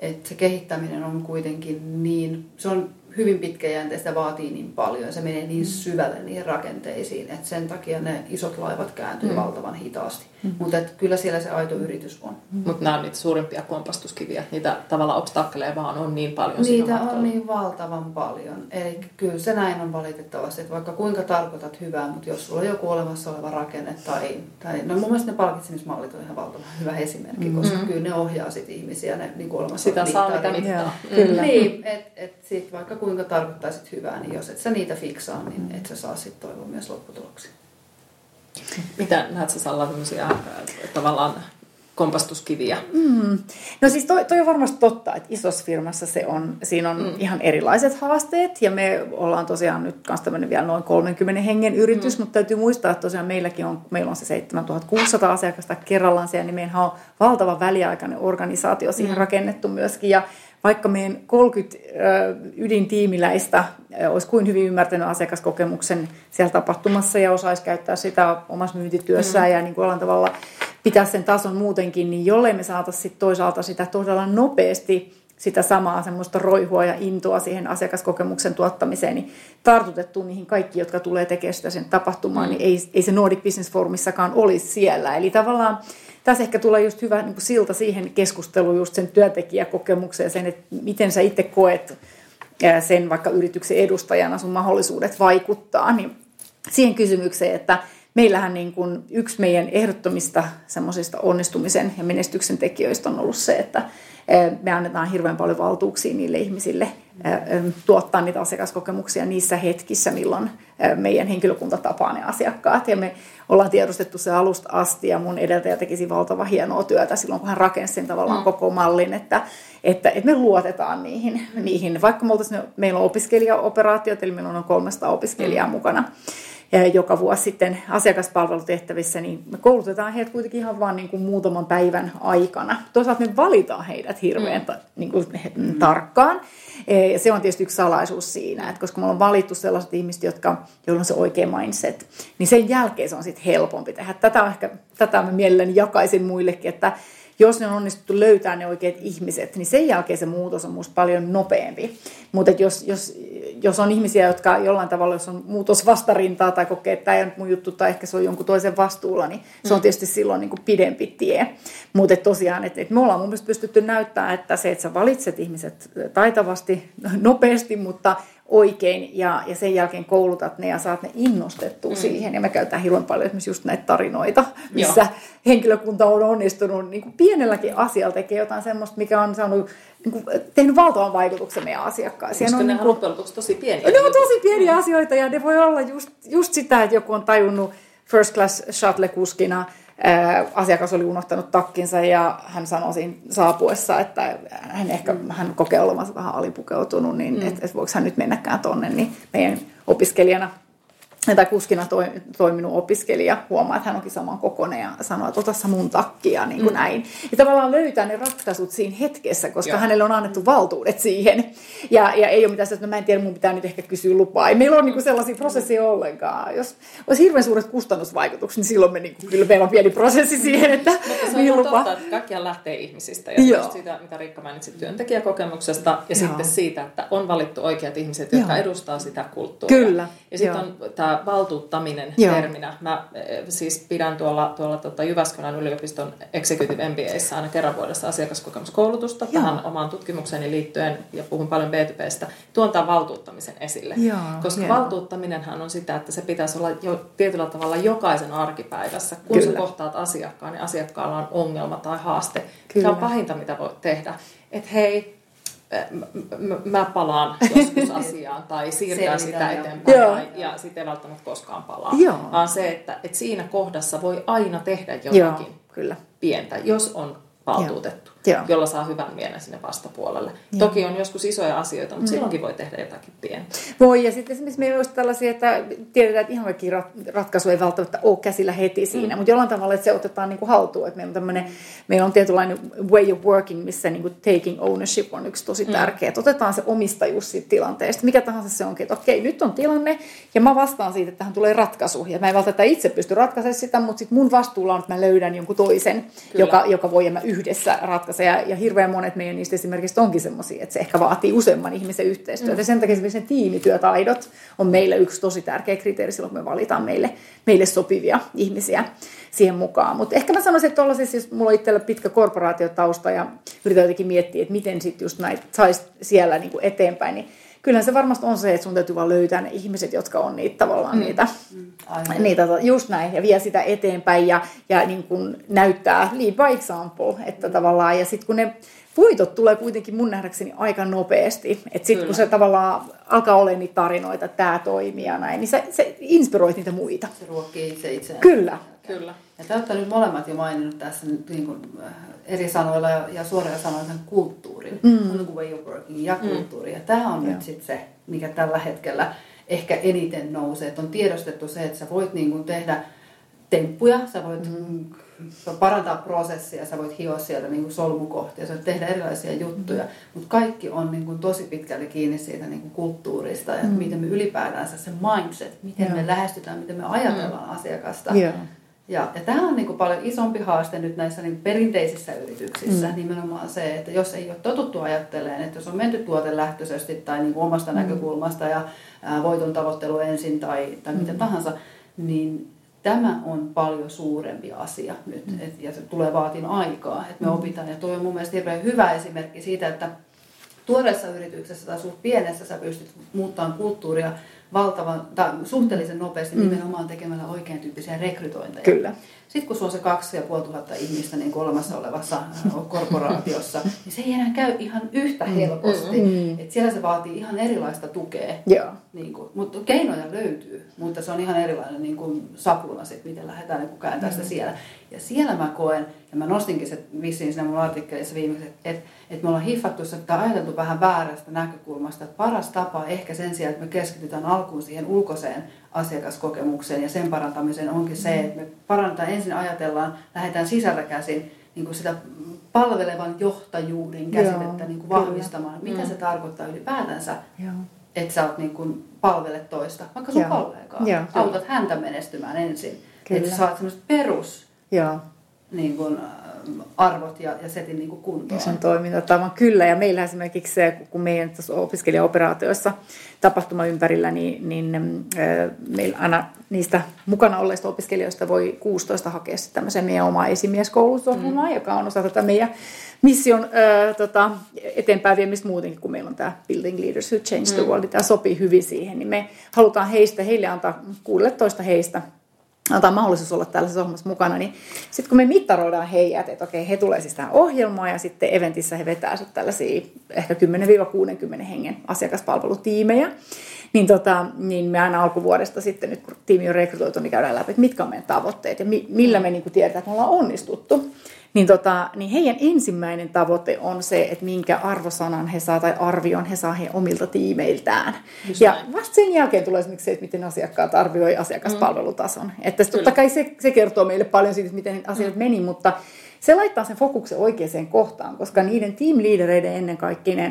Speaker 3: Et se kehittäminen on kuitenkin niin, se on hyvin pitkäjänteistä, vaatii niin paljon, se menee niin mm. syvälle niihin rakenteisiin, että sen takia ne isot laivat kääntyy mm. valtavan hitaasti. Mm. Mutta kyllä siellä se aito yritys on.
Speaker 1: Mm. Mutta nämä on niitä suurimpia kompastuskiviä, niitä tavallaan obstakkeleja vaan on niin paljon
Speaker 3: Niitä on niin valtavan paljon. Eli kyllä se näin on valitettavasti, että vaikka kuinka tarkoitat hyvää, mutta jos sulla on joku olemassa oleva rakenne tai, tai no mun mielestä ne palkitsemismallit on ihan valtavan hyvä esimerkki, koska mm. kyllä ne ohjaa sit ihmisiä ne niin olemassa
Speaker 1: Sitä saa mitä mittaa.
Speaker 3: Kyllä. Niin, että et sit vaikka kuinka tarkoittaisit hyvää, niin jos et sä niitä fiksaa, niin mm. et sä saa sitten toivoa myös lopputuloksia.
Speaker 1: Mitä näet sä Salla äh, tavallaan kompastuskiviä?
Speaker 2: Mm. No siis toi, toi on varmasti totta, että isossa firmassa se on, siinä on mm. ihan erilaiset haasteet ja me ollaan tosiaan nyt kanssa tämmöinen vielä noin 30 hengen yritys, mm. mutta täytyy muistaa, että tosiaan meilläkin on, meillä on se 7600 asiakasta kerrallaan siellä, niin meillä on valtava väliaikainen organisaatio siihen mm. rakennettu myöskin ja vaikka meidän 30 ydintiimiläistä olisi kuin hyvin ymmärtänyt asiakaskokemuksen siellä tapahtumassa ja osaisi käyttää sitä omassa myyntityössään mm. ja niin kuin tavalla pitää sen tason muutenkin, niin jollei me saataisiin toisaalta sitä todella nopeasti sitä samaa semmoista roihua ja intoa siihen asiakaskokemuksen tuottamiseen, niin tartutettu niihin kaikki, jotka tulee tekemään sitä sen tapahtumaan, mm. niin ei, ei se Nordic Business Forumissakaan olisi siellä. Eli tavallaan tässä ehkä tulee just hyvä niin silta siihen keskusteluun just sen työntekijäkokemukseen, sen, että miten sä itse koet sen vaikka yrityksen edustajana sun mahdollisuudet vaikuttaa, niin siihen kysymykseen, että meillähän niin kuin yksi meidän ehdottomista semmoisista onnistumisen ja menestyksen tekijöistä on ollut se, että me annetaan hirveän paljon valtuuksia niille ihmisille tuottaa niitä asiakaskokemuksia niissä hetkissä, milloin meidän henkilökunta tapaa ne asiakkaat. Ja me ollaan tiedostettu se alusta asti ja mun edeltäjä tekisi valtava hienoa työtä silloin, kun hän rakensi sen tavallaan mm. koko mallin, että, että, että me luotetaan niihin. niihin. Vaikka me meillä on opiskelijaoperaatiot, eli meillä on 300 opiskelijaa mm. mukana, joka vuosi sitten asiakaspalvelutehtävissä, niin me koulutetaan heidät kuitenkin ihan vain niin kuin muutaman päivän aikana. Toisaalta me valitaan heidät hirveän mm. niin kuin, mm. tarkkaan. E, ja se on tietysti yksi salaisuus siinä, että koska me ollaan valittu sellaiset ihmiset, jotka, joilla on se oikea mindset, niin sen jälkeen se on sitten helpompi tehdä. Tätä, ehkä, tätä mä mielelläni jakaisin muillekin, että jos ne on onnistuttu löytää ne oikeat ihmiset, niin sen jälkeen se muutos on minusta paljon nopeampi. Mutta jos, jos, jos on ihmisiä, jotka jollain tavalla, jos on muutos vastarintaa tai kokee, että tämä ei ole mun juttu tai ehkä se on jonkun toisen vastuulla, niin se on mm. tietysti silloin niin kuin pidempi tie. Mutta tosiaan, että, että me ollaan mun mielestä pystytty näyttämään, että se, että sä valitset ihmiset taitavasti, nopeasti, mutta oikein ja, ja sen jälkeen koulutat ne ja saat ne innostettua mm. siihen. Ja me käytetään hirveän paljon esimerkiksi just näitä tarinoita, missä Joo. henkilökunta on onnistunut niin kuin pienelläkin asialla tekee jotain semmoista, mikä on saanut niin kuin, tehnyt valtavan vaikutuksen meidän asiakkaisiin.
Speaker 1: Koska
Speaker 2: ne
Speaker 1: on, niin kuin, tosi pieniä.
Speaker 2: Ne on tosi pieniä mm. asioita ja ne voi olla just, just sitä, että joku on tajunnut first class shuttle-kuskina – asiakas oli unohtanut takkinsa ja hän sanoi siinä saapuessa, että hän ehkä hän kokee olevansa vähän alipukeutunut, niin mm. että et voiko hän nyt mennäkään tonne, niin meidän opiskelijana tai kuskina toiminut opiskelija huomaa, että hän onkin saman kokoinen ja sanoo, että ota mun takkia, niin kuin mm. näin. Ja tavallaan löytää ne ratkaisut siinä hetkessä, koska Joo. hänelle on annettu valtuudet siihen. Ja, ja ei ole mitään että no mä en tiedä, mun pitää nyt ehkä kysyä lupaa. Ei meillä ole niin kuin sellaisia prosesseja ollenkaan. Jos olisi hirveän suuret kustannusvaikutukset, niin silloin me niin kuin, kyllä meillä on pieni prosessi siihen, että
Speaker 1: mihin lupa. Totta, että kaikkiaan lähtee ihmisistä. Ja Joo. siitä, mitä Riikka mainitsi työntekijäkokemuksesta ja Joo. sitten siitä, että on valittu oikeat ihmiset, jotka Joo. edustaa sitä kulttuuria.
Speaker 2: Kyllä.
Speaker 1: Ja sitten on tämä valtuuttaminen Joo. terminä. Mä eh, siis pidän tuolla, tuolla tota Jyväskylän yliopiston Executive MBAissa aina kerran vuodessa asiakaskokemuskoulutusta Joo. tähän omaan tutkimukseni liittyen ja puhun paljon B2Bstä. Tuon tämän valtuuttamisen esille. Joo, Koska Joo. valtuuttaminenhan on sitä, että se pitäisi olla jo tietyllä tavalla jokaisen arkipäivässä. Kun Kyllä. sä kohtaat asiakkaan, niin asiakkaalla on ongelma tai haaste. Kyllä. Tämä on pahinta, mitä voit tehdä. Että hei, mä palaan joskus asiaan tai siirtää sitä eteenpäin Joo. ja sitten ei välttämättä koskaan palaa. Joo. Vaan se, että, että siinä kohdassa voi aina tehdä jotakin Joo, kyllä. pientä, jos on valtuutettu. Joo. Jolla saa hyvän mielen sinne vastapuolelle. Joo. Toki on joskus isoja asioita, mutta mm. silloinkin voi tehdä jotakin pientä.
Speaker 2: Voi, ja sitten esimerkiksi meillä olisi tällaisia, että tiedetään, että ihan kaikki ratkaisu ei välttämättä ole käsillä heti siinä, mm. mutta jollain tavalla, että se otetaan niin kuin haltuun. Että meillä, on tämmöinen, meillä on tietynlainen way of working, missä niin kuin taking ownership on yksi tosi mm. tärkeä. Että otetaan se omistajuus siitä tilanteesta, mikä tahansa se onkin, että okei, nyt on tilanne, ja mä vastaan siitä, että tähän tulee ratkaisu. Ja mä en välttämättä itse pysty ratkaisemaan sitä, mutta sitten mun vastuulla on, että mä löydän jonkun toisen, joka, joka voi ja mä yhdessä ratkaista se. Ja, ja hirveän monet meidän niistä esimerkiksi onkin semmoisia, että se ehkä vaatii useamman ihmisen yhteistyötä. Mm. Ja sen takia esimerkiksi ne tiimityötaidot on meille yksi tosi tärkeä kriteeri silloin, kun me valitaan meille, meille sopivia ihmisiä siihen mukaan. Mutta ehkä mä sanoisin, että siis, jos mulla on itsellä pitkä korporaatiotausta ja yritän jotenkin miettiä, että miten sitten just näitä saisi siellä niin kuin eteenpäin, niin kyllähän se varmasti on se, että sun täytyy vaan löytää ne ihmiset, jotka on niitä tavallaan mm. niitä, mm. niitä, just näin, ja vie sitä eteenpäin ja, ja niin kuin näyttää lead by example, että mm. tavallaan, ja sitten kun ne voitot tulee kuitenkin mun nähdäkseni aika nopeasti, että sitten kun se tavallaan alkaa olla niitä tarinoita, että tämä toimii ja näin, niin se, se inspiroit niitä muita.
Speaker 3: Se ruokkii itse itseään.
Speaker 2: Kyllä.
Speaker 1: Kyllä.
Speaker 3: Ja te olette nyt molemmat jo maininnut tässä niin kuin, äh, eri sanoilla ja, ja suorilla sanoilla sen kulttuurin, mm. niin kuin way of working ja mm. kulttuuri. Ja tämä on Joo. nyt sitten se, mikä tällä hetkellä ehkä eniten nousee. Että on tiedostettu se, että sä voit niin kuin tehdä temppuja, sä voit mm. parantaa prosessia, sä voit hioa sieltä niin kuin solmukohtia, sä voit tehdä erilaisia juttuja, mm. mutta kaikki on niin kuin tosi pitkälle kiinni siitä niin kuin kulttuurista ja mm. miten me ylipäätänsä se mindset, miten Joo. me lähestytään, miten me ajatellaan mm. asiakasta. Joo Ja, ja tämä on niin kuin paljon isompi haaste nyt näissä niin perinteisissä yrityksissä, mm. nimenomaan se, että jos ei ole totuttu ajattelemaan, että jos on menty tuotelähtöisesti tai niin kuin omasta mm. näkökulmasta ja ää, voiton tavoittelu ensin tai, tai mm. mitä tahansa, niin tämä on paljon suurempi asia nyt mm. et, ja se tulee vaatin aikaa, että me mm. opitaan. Ja tuo on mun mielestä hirveän hyvä esimerkki siitä, että tuoreessa yrityksessä tai suht pienessä sä pystyt muuttamaan kulttuuria valtavan, tai suhteellisen nopeasti mm. nimenomaan tekemällä oikein tyyppisiä rekrytointeja.
Speaker 2: Kyllä.
Speaker 3: Sitten kun sulla on se kaksi ja puoli tuhatta ihmistä niin olemassa olevassa äh, korporaatiossa, niin se ei enää käy ihan yhtä mm. helposti. Mm, mm. Et siellä se vaatii ihan erilaista tukea.
Speaker 2: Joo.
Speaker 3: Niin kuin, mutta keinoja löytyy, mutta se on ihan erilainen niin kuin sapuna, sit, miten lähdetään niin kääntää sitä mm. siellä. Ja siellä mä koen, ja mä nostinkin se vissiin siinä mun artikkelissa viimeksi, että että me ollaan hiffattu se, että ajateltu vähän väärästä näkökulmasta, että paras tapa ehkä sen sijaan, että me keskitytään alkuun siihen ulkoiseen asiakaskokemukseen ja sen parantamiseen onkin se, että me parannetaan, ensin ajatellaan, lähdetään sisältä käsin niin kuin sitä palvelevan johtajuuden käsitettä niin kuin vahvistamaan. Mitä mm. se tarkoittaa ylipäätänsä, Joo. että sä oot niin kuin palvelet toista, vaikka sun Joo. kollegaa. Joo. Autat häntä menestymään ensin. Kyllä. Että sä saat semmoista perus Joo. Niin kuin, arvot ja, ja setin niin kuin kuntoon.
Speaker 2: Se on toimintatavan kyllä. Ja meillä esimerkiksi se, kun meidän opiskelijaoperaatioissa tapahtuma ympärillä, niin, niin äh, meillä aina niistä mukana olleista opiskelijoista voi 16 hakea tämmöisen meidän omaa esimieskoulutusohjelmaa, mm. joka on osa tätä meidän mission äh, tota, eteenpäin viemistä muutenkin, kun meillä on tämä Building Leaders Who Change the mm. World, niin tämä sopii hyvin siihen, niin me halutaan heistä, heille antaa 16 heistä antaa mahdollisuus olla tällaisessa ohjelmassa mukana, niin sitten kun me mittaroidaan heidät, että okei, he tulee siis tähän ohjelmaan ja sitten eventissä he vetää sitten tällaisia ehkä 10-60 hengen asiakaspalvelutiimejä, niin, tota, niin me aina alkuvuodesta sitten, nyt kun tiimi on rekrytoitu, niin käydään läpi, että mitkä on meidän tavoitteet ja mi, millä me niin kuin tiedetään, että me ollaan onnistuttu niin, tota, niin heidän ensimmäinen tavoite on se, että minkä arvosanan he saa tai arvion he saa heidän omilta tiimeiltään. Just ja näin. vasta sen jälkeen tulee esimerkiksi se, että miten asiakkaat arvioi asiakaspalvelutason. Mm. Että totta kai se, se kertoo meille paljon siitä, miten asiat mm. meni, mutta se laittaa sen fokuksen oikeaan kohtaan, koska niiden team leadereiden ennen kaikkea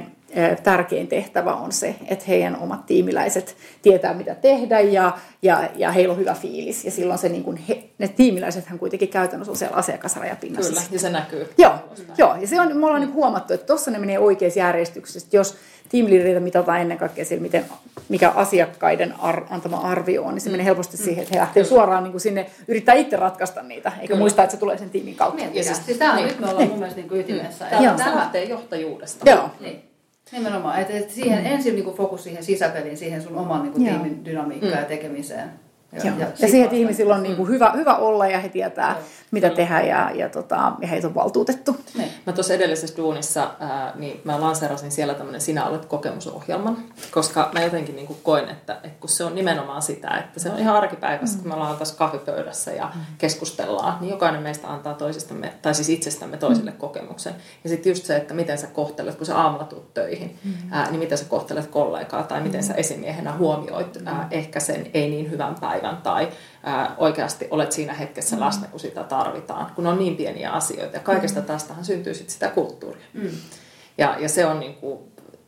Speaker 2: tärkein tehtävä on se, että heidän omat tiimiläiset tietää mitä tehdä ja, ja, ja heillä on hyvä fiilis. Ja silloin se, niin kuin he, ne tiimiläisethän kuitenkin käytännössä on siellä asiakasrajapinnassa.
Speaker 1: Kyllä, ja se näkyy.
Speaker 2: Joo, joo ja se on, me ollaan niin huomattu, että tuossa ne menee oikeassa järjestyksessä. Jos tiimiliideitä mitataan ennen kaikkea sillä, miten, mikä asiakkaiden ar, antama arvio on, niin se mm. menee helposti siihen, että he lähtee suoraan niin kuin sinne, yrittää itse ratkaista niitä, eikä Kyllä. muista, että se tulee sen tiimin kautta.
Speaker 3: Niin, ja siis, siis tämä on niin. nyt me ollaan niin. mun mielestä niin kuin ytimessä.
Speaker 1: Mm. Tämä, tämä lähtee johtajuudesta.
Speaker 2: Joo.
Speaker 3: Niin. Nimenomaan, että et siihen mm. ensin niin fokus siihen sisäpeliin, siihen sun oman niin kuin tiimin dynamiikkaan mm. ja tekemiseen.
Speaker 2: Ja, ja, ja, ja siihen, että ihmisillä on niin kuin hyvä, hyvä olla ja he tietää, Joo. mitä tehdä ja, ja, tota, ja heitä on valtuutettu.
Speaker 1: Niin. Mä tuossa edellisessä duunissa, ää, niin mä lanseerasin siellä tämmöinen Sinä olet kokemusohjelman, koska mä jotenkin niin kuin koin, että, että kun se on nimenomaan sitä, että se on ihan arkipäivässä, mm. kun me ollaan tässä kahvipöydässä ja mm. keskustellaan, niin jokainen meistä antaa toisistamme, tai siis itsestämme toisille mm. kokemuksen. Ja sitten just se, että miten sä kohtelet, kun sä aamulla tuut töihin, mm. ää, niin miten sä kohtelet kollegaa tai miten mm. sä esimiehenä huomioit ää, ehkä sen ei niin hyvän päivän tai ää, oikeasti olet siinä hetkessä mm. läsnä, kun sitä tarvitaan, kun on niin pieniä asioita. Ja kaikesta mm. tästähän syntyy sitten sitä kulttuuria. Mm. Ja, ja se on niin kuin,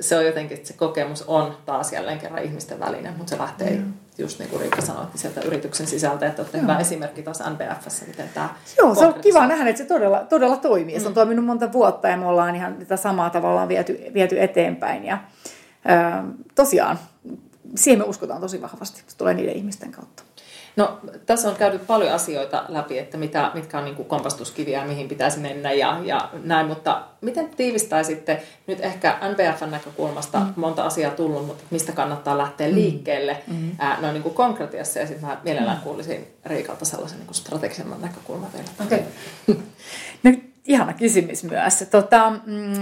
Speaker 1: se on jotenkin, että se kokemus on taas jälleen kerran ihmisten välinen, mutta se lähtee mm. just niin kuin Riikka sanoi, niin sieltä yrityksen sisältä, että olette hyvä esimerkki taas NBFssä, miten tämä
Speaker 2: Joo, se on kiva nähdä, että se todella, todella toimii. Mm. Se on mm. toiminut monta vuotta ja me ollaan ihan tätä samaa tavallaan viety, viety eteenpäin. Ja, ää, tosiaan, siihen me uskotaan tosi vahvasti, se tulee niiden ihmisten kautta.
Speaker 1: No, tässä on käyty paljon asioita läpi, että mitä, mitkä on niin kompastuskiviä, mihin pitäisi mennä ja, ja näin, mutta miten tiivistäisitte nyt ehkä NPFn näkökulmasta mm. monta asiaa tullut, mutta mistä kannattaa lähteä mm. liikkeelle mm. ää, noin niin konkretiassa ja sitten mä mielellään mm. kuulisin Riikalta sellaisen niin kuin strategisemman näkökulman vielä.
Speaker 2: Okay. ihana kysymys myös. Tota, mm,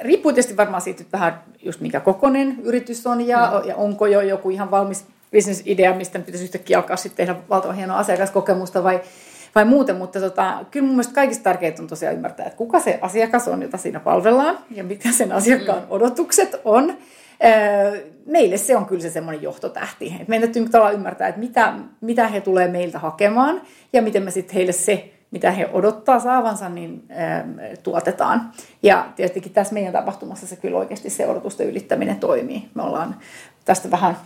Speaker 2: riippuu tietysti varmaan siitä vähän just mikä kokonen yritys on ja, mm. ja onko jo joku ihan valmis bisnesidea, mistä pitäisi yhtäkkiä alkaa sitten tehdä valtavan hienoa asiakaskokemusta vai, vai muuten, mutta tota, kyllä mun mielestä kaikista tärkeintä on tosiaan ymmärtää, että kuka se asiakas on, jota siinä palvellaan ja mitkä sen asiakkaan mm. odotukset on. Meille se on kyllä se semmoinen johtotähti. Et meidän täytyy tavallaan ymmärtää, että mitä, mitä he tulee meiltä hakemaan ja miten me sitten heille se, mitä he odottaa saavansa, niin tuotetaan. Ja tietenkin tässä meidän tapahtumassa se kyllä oikeasti se odotusten ylittäminen toimii. Me ollaan tästä vähän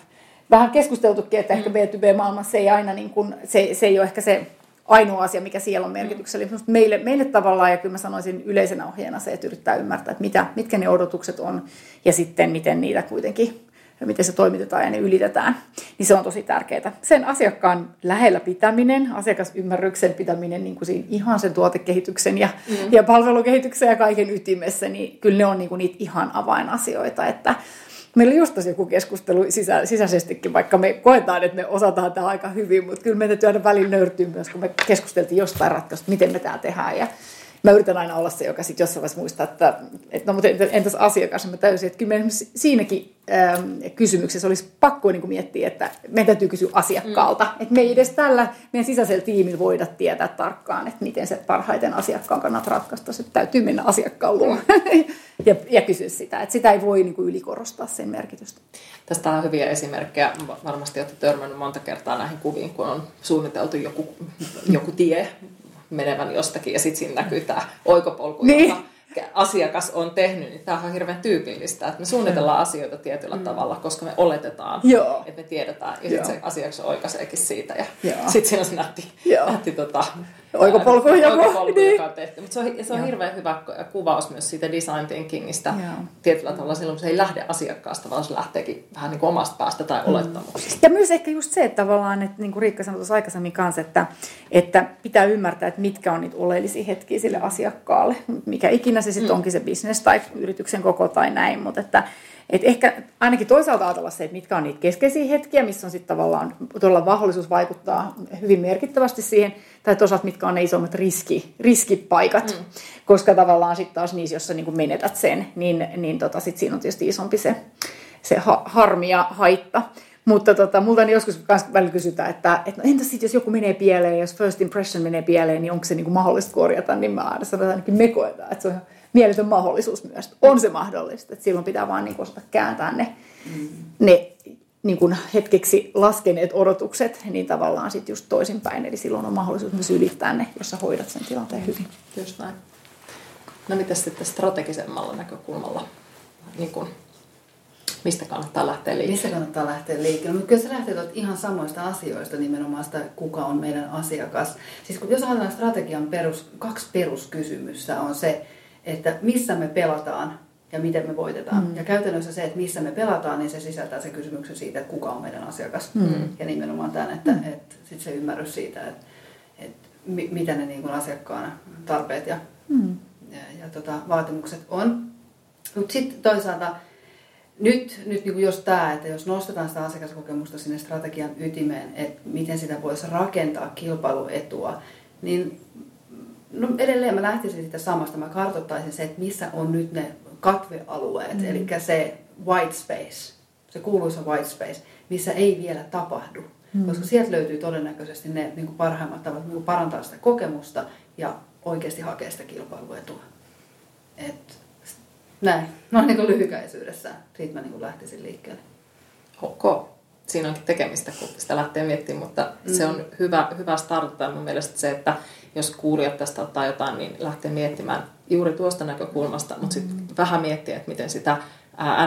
Speaker 2: vähän keskusteltukin, että ehkä B2B-maailmassa ei aina niin kuin, se, se ei ole ehkä se ainoa asia, mikä siellä on merkityksellinen. Meille, meille tavallaan, ja kyllä mä sanoisin yleisenä ohjeena se, että yrittää ymmärtää, että mitä, mitkä ne odotukset on, ja sitten miten niitä kuitenkin miten se toimitetaan ja ne ylitetään, niin se on tosi tärkeää. Sen asiakkaan lähellä pitäminen, asiakasymmärryksen pitäminen niin kuin siinä ihan sen tuotekehityksen ja, mm. ja palvelukehityksen ja kaiken ytimessä, niin kyllä ne on niin kuin niitä ihan avainasioita, että Meillä oli just joku keskustelu sisä, sisäisestikin, vaikka me koetaan, että me osataan tämä aika hyvin, mutta kyllä meidän täytyy aina välillä nöyrtyä myös, kun me keskusteltiin jostain ratkaisusta, miten me tämä tehdään. Ja mä yritän aina olla se, joka sitten jossain vaiheessa muistaa, että, että no mutta entäs asiakas, mä täysin, että kyllä siinäkin ähm, kysymyksessä olisi pakko niin kuin miettiä, että meidän täytyy kysyä asiakkaalta, mm. että me ei edes tällä meidän sisäisellä tiimillä voida tietää tarkkaan, että miten se parhaiten asiakkaan kannat ratkaista, se täytyy mennä asiakkaan luo mm. ja, ja kysyä sitä, että sitä ei voi niin kuin ylikorostaa sen merkitystä.
Speaker 1: Tästä on hyviä esimerkkejä. Varmasti olette törmännyt monta kertaa näihin kuviin, kun on suunniteltu joku, joku tie menevän jostakin ja sitten siinä näkyy tämä oikopolku, niin. joka asiakas on tehnyt, niin tämä on hirveän tyypillistä, että me suunnitellaan asioita tietyllä mm. tavalla, koska me oletetaan, Joo. että me tiedetään, ja sitten se asiakas oikaiseekin siitä, ja sitten siinä on se nätti, nätti tota,
Speaker 2: oikopolku, joku.
Speaker 1: oikopolku niin. joka on tehty. Mutta se on, se on hirveän hyvä kuvaus myös siitä design thinkingistä Joo. tietyllä tavalla silloin, se ei lähde asiakkaasta, vaan se lähteekin vähän niin kuin omasta päästä tai mm. olettamuksesta.
Speaker 2: Ja myös ehkä just se, että tavallaan, että niin kuin Riikka sanoi tuossa aikaisemmin kanssa, että, että pitää ymmärtää, että mitkä on niitä oleellisia hetkiä sille asiakkaalle, mikä ikinä se sitten mm. onkin se bisnes tai yrityksen koko tai näin, mutta että et ehkä ainakin toisaalta ajatella se, että mitkä on niitä keskeisiä hetkiä, missä on sitten tavallaan todella mahdollisuus vaikuttaa hyvin merkittävästi siihen, tai toisaalta mitkä on ne isommat riski, riskipaikat, mm. koska tavallaan sitten taas niissä, jossa niin menetät sen, niin, niin tota, sit siinä on tietysti isompi se, se ha- harmi ja haitta. Mutta tota, multa niin joskus myös välillä kysytään, että, että no entäs sitten jos joku menee pieleen, jos first impression menee pieleen, niin onko se niin mahdollista korjata, niin mä aina sanon, että ainakin me koetaan, että se on mieletön mahdollisuus myös. On se mahdollista, että silloin pitää vaan niin osata kääntää ne, mm. ne niin kuin hetkeksi laskeneet odotukset, niin tavallaan sitten just toisinpäin. Eli silloin on mahdollisuus myös ylittää ne, jos sä hoidat sen tilanteen hyvin.
Speaker 1: Just näin. No mitä sitten strategisemmalla näkökulmalla? Niin kuin, mistä kannattaa lähteä liikkeelle?
Speaker 3: Mistä kannattaa lähteä liikkeelle? Mutta kyllä se lähtee ihan samoista asioista, nimenomaan sitä, kuka on meidän asiakas. Siis kun jos ajatellaan strategian perus, kaksi peruskysymystä on se, että missä me pelataan ja miten me voitetaan. Mm. Ja käytännössä se, että missä me pelataan, niin se sisältää se kysymyksen siitä, että kuka on meidän asiakas. Mm. Ja nimenomaan tämän, että, mm. että sit se ymmärrys siitä, että, että mitä ne niin kuin asiakkaan tarpeet ja, mm. ja, ja tota, vaatimukset on. Mutta sitten toisaalta nyt, nyt niin kuin jos tämä, että jos nostetaan sitä asiakaskokemusta sinne strategian ytimeen, että miten sitä voisi rakentaa kilpailuetua, niin no edelleen mä lähtisin siitä samasta. Mä kartoittaisin se, että missä on nyt ne katvealueet, mm. eli se white space, se kuuluisa white space, missä ei vielä tapahdu. Mm. Koska sieltä löytyy todennäköisesti ne niin kuin parhaimmat tavat niin kuin parantaa sitä kokemusta ja oikeasti hakea sitä kilpailuetua. Et, näin, no niin kuin lyhykäisyydessä. Siitä mä niin kuin lähtisin liikkeelle.
Speaker 1: Ok. Siinä onkin tekemistä, kun sitä lähtee miettimään, mutta mm. se on hyvä, hyvä startata mun mielestä se, että jos kuulijat tästä ottaa jotain, niin lähtee miettimään juuri tuosta näkökulmasta, mutta sitten mm. vähän miettiä, että miten sitä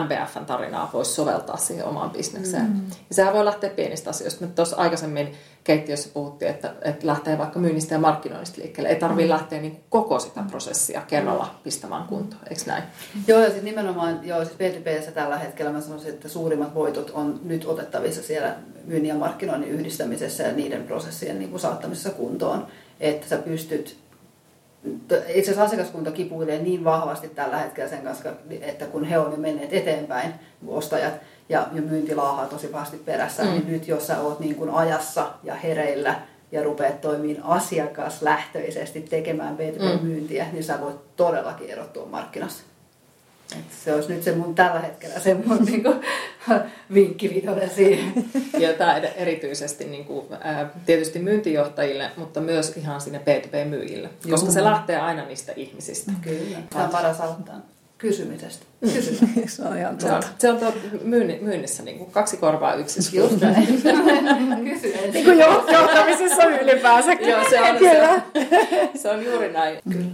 Speaker 1: NBFn tarinaa voisi soveltaa siihen omaan bisnekseen. Mm. Ja sehän voi lähteä pienistä asioista. Me tuossa aikaisemmin keittiössä puhuttiin, että, että lähtee vaikka myynnistä ja markkinoinnista liikkeelle. Ei tarvitse mm. lähteä niin koko sitä prosessia kerralla pistämään kuntoon, eikö näin?
Speaker 3: Joo, ja sitten nimenomaan, joo, siis B2Bssä tällä hetkellä mä sanoisin, että suurimmat voitot on nyt otettavissa siellä myynnin ja markkinoinnin yhdistämisessä ja niiden prosessien niin kuin saattamisessa kuntoon, että sä pystyt itse asiassa asiakaskunta kipuilee niin vahvasti tällä hetkellä sen kanssa, että kun he on jo menneet eteenpäin, ostajat, ja, ja myynti laahaa tosi pahasti perässä, mm. niin nyt jos sä oot niin kuin ajassa ja hereillä ja rupeat toimimaan asiakaslähtöisesti tekemään B2B-myyntiä, mm. niin sä voit todellakin erottua markkinassa. Et se olisi nyt se mun tällä hetkellä se mun niinku, vinkki siihen.
Speaker 1: Ja tämä erityisesti niinku, ää, tietysti myyntijohtajille, mutta myös ihan sinne B2B-myyjille, Juhu. koska se lähtee aina niistä ihmisistä.
Speaker 3: Kyllä, tämä on paras auttaa kysymisestä.
Speaker 2: Mm. se on ihan
Speaker 1: totta. Se on tuo myynnissä niin kuin kaksi korvaa yksi
Speaker 3: suu. Just näin. Kysy
Speaker 2: niin kuin johtamisessa ylipäänsä.
Speaker 1: Joo, se on, Kyllä. Se, se on juuri näin. Kyllä.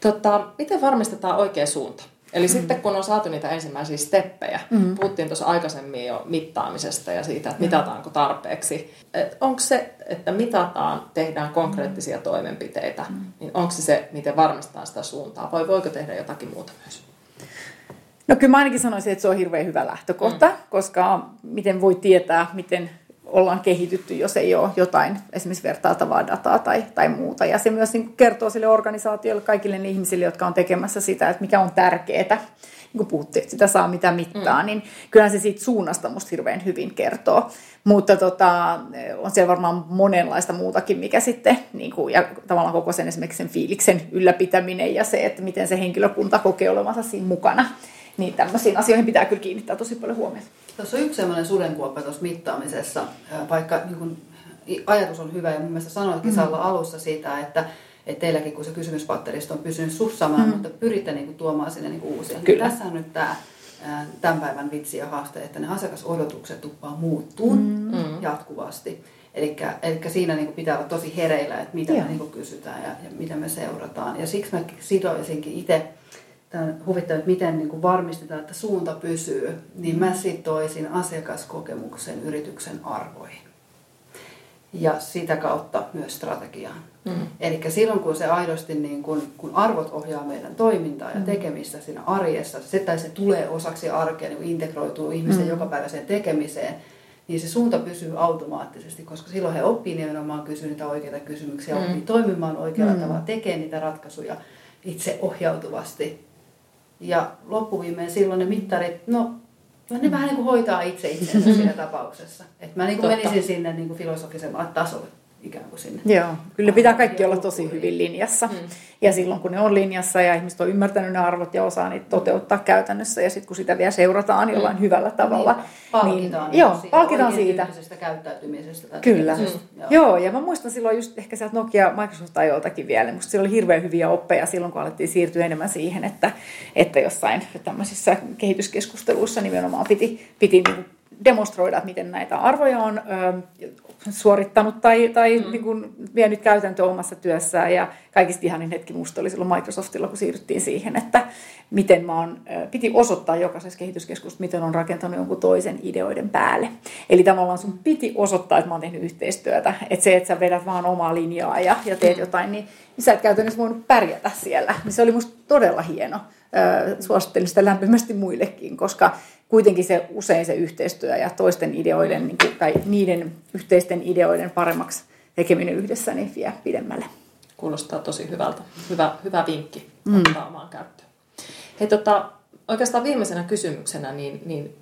Speaker 1: Tota, miten varmistetaan oikea suunta? Eli mm. sitten kun on saatu niitä ensimmäisiä steppejä, mm. puhuttiin tuossa aikaisemmin jo mittaamisesta ja siitä, että mitataanko tarpeeksi. Et onko se, että mitataan, tehdään konkreettisia mm. toimenpiteitä, mm. niin onko se se, miten varmistetaan sitä suuntaa vai voiko tehdä jotakin muuta myös?
Speaker 2: No kyllä mä ainakin sanoisin, että se on hirveän hyvä lähtökohta, mm. koska miten voi tietää, miten ollaan kehitytty, jos ei ole jotain esimerkiksi vertailtavaa dataa tai, tai muuta. Ja se myös niin kertoo sille organisaatiolle, kaikille ne ihmisille, jotka on tekemässä sitä, että mikä on tärkeää. Niin kuin puhuttiin, että sitä saa mitä mittaa, mm. niin kyllähän se siitä suunnasta musta hirveän hyvin kertoo. Mutta tota, on siellä varmaan monenlaista muutakin, mikä sitten, niin kuin, ja tavallaan koko sen esimerkiksi sen fiiliksen ylläpitäminen ja se, että miten se henkilökunta kokee olevansa siinä mukana niin tämmöisiin asioihin pitää kyllä kiinnittää tosi paljon huomiota.
Speaker 3: Tuossa on yksi sellainen sudenkuoppa tuossa mittaamisessa, vaikka niin kun, ajatus on hyvä ja mun mielestä sanoitkin mm. Salla alussa siitä, että että teilläkin kun se kysymyspatteristo on pysynyt sussamaan, mm. mutta pyritte niin kuin, tuomaan sinne niin kuin uusia. Kyllä. Tässä on nyt tämä tämän päivän vitsi ja haaste, että ne asiakasodotukset tuppaa muuttuu mm. jatkuvasti. Eli siinä niin pitää olla tosi hereillä, että mitä Joo. me niin kysytään ja, ja mitä me seurataan. Ja siksi mä sidoisinkin itse tämä huvittaa, että miten niin kuin varmistetaan, että suunta pysyy, niin mä sitoisin asiakaskokemuksen yrityksen arvoihin. Ja sitä kautta myös strategiaan. Mm. Eli silloin kun se aidosti, niin kun, kun arvot ohjaa meidän toimintaa ja mm. tekemistä siinä arjessa, se tai se tulee osaksi arkea, niin integroituu ihmisten mm. jokapäiväiseen tekemiseen, niin se suunta pysyy automaattisesti, koska silloin he oppii nimenomaan kysyä niitä oikeita kysymyksiä, mm. oppii toimimaan oikealla mm. tavalla, tekee niitä ratkaisuja itse ohjautuvasti ja loppuviimein silloin ne mittarit, no ne vähän niin kuin hoitaa itse itsensä siinä tapauksessa. Että mä niin kuin menisin sinne niin kuin filosofisemmalle tasolle ikään kuin sinne.
Speaker 2: Joo, kyllä pitää kaikki olla tosi hyvin linjassa. Mm. Ja silloin kun ne on linjassa ja ihmiset on ymmärtänyt ne arvot ja osaa niitä toteuttaa käytännössä ja sitten kun sitä vielä seurataan mm. jollain hyvällä tavalla. Niin,
Speaker 3: palkitaan,
Speaker 2: niin, joo, siitä, palkitaan siitä.
Speaker 3: käyttäytymisestä. Tai
Speaker 2: kyllä. Mm. Joo. joo, ja mä muistan silloin just ehkä sieltä Nokia Microsoft-ajoiltakin vielä. Musta siellä oli hirveän hyviä oppeja silloin, kun alettiin siirtyä enemmän siihen, että, että jossain tämmöisissä kehityskeskusteluissa nimenomaan piti, piti niin demonstroida, että miten näitä arvoja on ö, suorittanut tai, tai mm. niin kuin vienyt käytäntöön omassa työssään. Ja kaikista ihanin hetki musta oli silloin Microsoftilla, kun siirryttiin siihen, että miten mä oon, piti osoittaa jokaisessa kehityskeskuksessa, miten on rakentanut jonkun toisen ideoiden päälle. Eli tavallaan sun piti osoittaa, että mä oon tehnyt yhteistyötä. Että se, että sä vedät vaan omaa linjaa ja, ja teet mm. jotain, niin, niin sä et käytännössä voinut pärjätä siellä. Niin se oli musta todella hieno. Suosittelen sitä lämpimästi muillekin, koska kuitenkin se usein se yhteistyö ja toisten ideoiden niin kuin, tai niiden yhteisten ideoiden paremmaksi tekeminen yhdessä niin vie pidemmälle.
Speaker 1: Kuulostaa tosi hyvältä. Hyvä, hyvä vinkki mm. ottaa omaan käyttöön. Hei, tota, oikeastaan viimeisenä kysymyksenä, niin, niin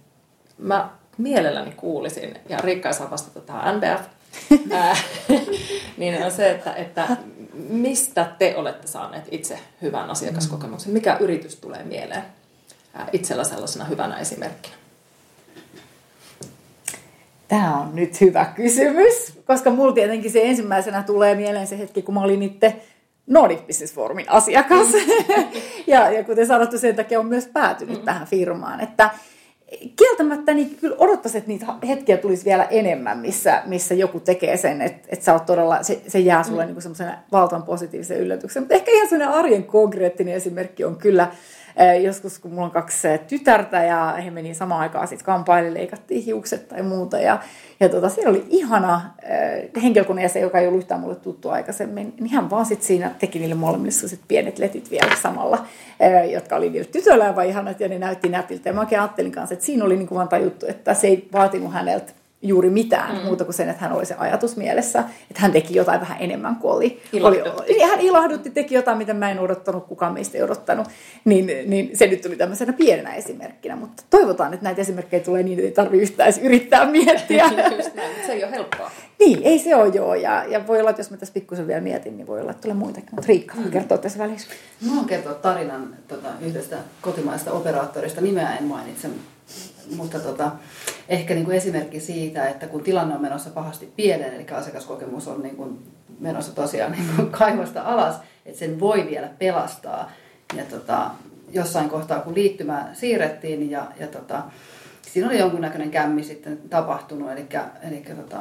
Speaker 1: mä mielelläni kuulisin, ja Riikka saa vastata tähän NBF, niin on se, että, että mistä te olette saaneet itse hyvän asiakaskokemuksen? Mikä yritys tulee mieleen? Itsellä sellaisena hyvänä esimerkkinä?
Speaker 2: Tämä on nyt hyvä kysymys, koska mulla tietenkin se ensimmäisenä tulee mieleen se hetki, kun mä olin itse Nordic Business Forumin asiakas. ja, ja kuten sanottu, sen takia on myös päätynyt mm. tähän firmaan. Että kieltämättä niin kyllä odottaisin, että niitä hetkiä tulisi vielä enemmän, missä, missä joku tekee sen, että, että sä oot todella, se, se jää sulle mm. niin valtavan positiivisen yllätyksen. Mutta ehkä ihan sellainen arjen konkreettinen esimerkki on kyllä joskus kun mulla on kaksi tytärtä ja he meni samaan aikaan sitten kampaille, leikattiin hiukset tai muuta. Ja, ja tota, siellä oli ihana henkilökunnan jäsen, joka ei ollut yhtään mulle tuttu aikaisemmin. Niin hän vaan sitten siinä teki niille molemmille sit pienet letit vielä samalla, jotka oli niille tytöillä aivan ihanat ja ne näytti nätiltä. Ja mä oikein ajattelin kanssa, että siinä oli niin kuin vaan tajuttu, että se ei vaatinut häneltä juuri mitään mm. muuta kuin sen, että hän oli se ajatus mielessä, että hän teki jotain vähän enemmän kuin oli.
Speaker 1: Ilahdutti.
Speaker 2: oli hän ilahdutti, teki jotain, mitä mä en odottanut, kukaan meistä ei odottanut. Niin, niin se nyt tuli tämmöisenä pienenä esimerkkinä, mutta toivotaan, että näitä esimerkkejä tulee niin, että ei tarvitse yhtään edes yrittää miettiä.
Speaker 1: Just näin, se ei ole helppoa.
Speaker 2: Niin, ei se ole joo. Ja, ja voi olla, että jos mä tässä pikkusen vielä mietin, niin voi olla, että tulee muitakin. Mutta Riikka mm. kertoa tässä välissä.
Speaker 3: Mä oon kertoa tarinan tota, yhdestä kotimaista operaattorista. Nimeä en mainitse, mutta tota, ehkä niin kuin esimerkki siitä, että kun tilanne on menossa pahasti pieleen, eli asiakaskokemus on niin kuin menossa tosiaan niin kuin kaivosta alas, että sen voi vielä pelastaa. Ja tota, jossain kohtaa, kun liittymä siirrettiin ja, ja tota, siinä oli jonkunnäköinen kämmi sitten tapahtunut, eli, eli tota,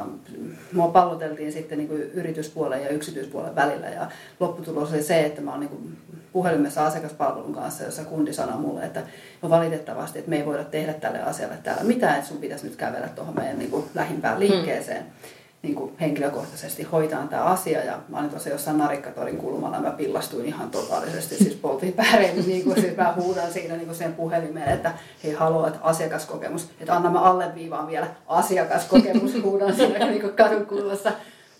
Speaker 3: mua palloteltiin sitten niin kuin yrityspuolen ja yksityispuolen välillä ja lopputulos oli se, että mä oon niin puhelimessa asiakaspalvelun kanssa, jossa kundi sanoi mulle, että no valitettavasti, että me ei voida tehdä tälle asialle täällä mitään, että sun pitäisi nyt kävellä tuohon meidän niin kuin lähimpään liikkeeseen. Mm niin kuin henkilökohtaisesti hoitaa tämä asia. Ja mä olin tosiaan jossain Narikkatorin kulmalla mä pillastuin ihan totaalisesti. Siis poltin päärein, niin kuin, siis mä huudan siinä niin kuin sen puhelimeen, että hei haloo, että asiakaskokemus. Että anna mä alleviivaan vielä asiakaskokemus, huudan siinä niin kuin kadun kulmassa.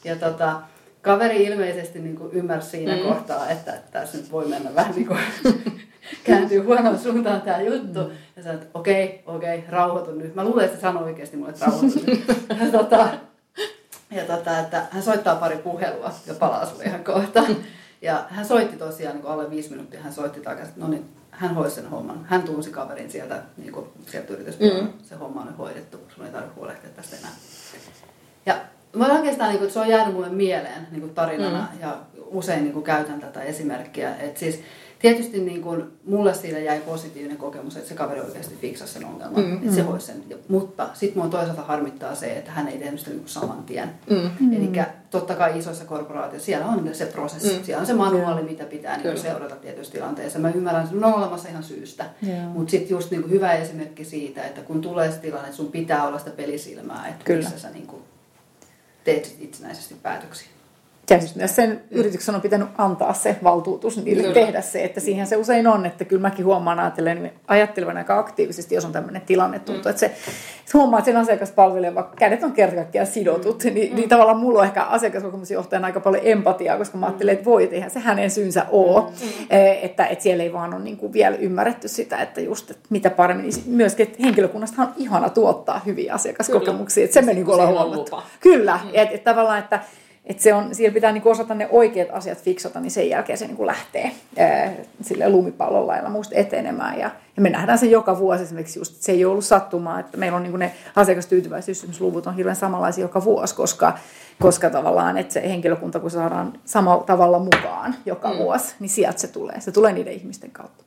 Speaker 3: Ja tota, kaveri ilmeisesti niin kuin ymmärsi siinä mm. kohtaa, että, että tässä nyt voi mennä vähän niin kuin kääntyy huonoon suuntaan tämä juttu. Mm. Ja sanoin, että okei, okay, okei, okay, rauhoitun nyt. Mä luulen, että se sanoi oikeasti mulle, että rauhoitun nyt. Ja tota, ja tota, että hän soittaa pari puhelua ja palaa sulle ihan kohta. Ja hän soitti tosiaan niin alle viisi minuuttia, hän soitti takaisin, no niin, hän hoisi sen homman. Hän tunsi kaverin sieltä, niin kuin, sieltä yrityspuolella. Mm. Se homma on nyt hoidettu, sun ei tarvitse huolehtia tästä enää. Ja mä oikeastaan, niin kuin, se on jäänyt mulle mieleen niin kuin tarinana mm. ja usein niin kuin, käytän tätä esimerkkiä. Että siis, tietysti niin kuin, mulle siitä jäi positiivinen kokemus, että se kaveri oikeasti fiksasi sen ongelman, mm, että se voisi sen. Mutta sitten mua toisaalta harmittaa se, että hän ei tehnyt sitä niin saman tien. Mm. Eli totta kai isoissa korporaatioissa siellä on se prosessi, mm. siellä on se manuaali, mitä pitää niin seurata tietyissä tilanteissa. Mä ymmärrän, että se on olemassa ihan syystä. Yeah. Mutta sitten just niin kuin hyvä esimerkki siitä, että kun tulee se tilanne, että sun pitää olla sitä pelisilmää, että Kyllä. missä sä niin kuin teet itsenäisesti päätöksiä.
Speaker 2: Ja siis myös sen yrityksen on pitänyt antaa se valtuutus niille kyllä. tehdä se, että siihen se usein on, että kyllä mäkin huomaan ajattelen, ajattelevan aika aktiivisesti, jos on tämmöinen tilanne tuntuu, mm. että se että huomaa, että sen asiakaspalvelijan, vaikka kädet on kerta sidotut, mm. niin, mm. niin tavallaan mulla on ehkä asiakaskokemusjohtajana aika paljon empatiaa, koska mä ajattelen, että voi, että eihän se hänen syynsä ole, mm. Eh, että, että siellä ei vaan ole niin kuin vielä ymmärretty sitä, että just että mitä paremmin, niin myöskin, että henkilökunnasta on ihana tuottaa hyviä asiakaskokemuksia, että se me niin ollaan huomattu. Kyllä, mm. että, että tavallaan, että että se on, siellä pitää niinku osata ne oikeat asiat fiksata, niin sen jälkeen se niinku lähtee ää, sille lumipallon lailla muista etenemään. Ja, ja me nähdään se joka vuosi esimerkiksi just, että se ei ole ollut sattumaa, että meillä on niinku ne asiakastyytyväisyysluvut on hirveän samanlaisia joka vuosi, koska, koska tavallaan, että se henkilökunta kun saadaan samalla tavalla mukaan joka mm. vuosi, niin sieltä se tulee. Se tulee niiden ihmisten kautta.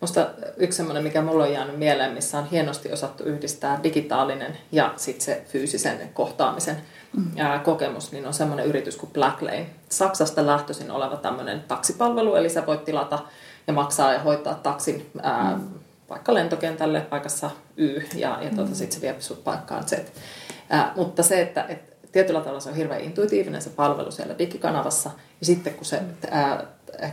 Speaker 1: Musta yksi semmoinen, mikä mulla on jäänyt mieleen, missä on hienosti osattu yhdistää digitaalinen ja sitten se fyysisen kohtaamisen mm. kokemus, niin on semmoinen yritys kuin Blacklane. Saksasta lähtöisin oleva tämmöinen taksipalvelu, eli sä voit tilata ja maksaa ja hoitaa taksin ää, mm. vaikka lentokentälle paikassa Y ja, ja tuota, mm. sitten se vie sut paikkaan Z. Ää, mutta se, että et, tietyllä tavalla se on hirveän intuitiivinen se palvelu siellä digikanavassa, ja sitten kun se ää,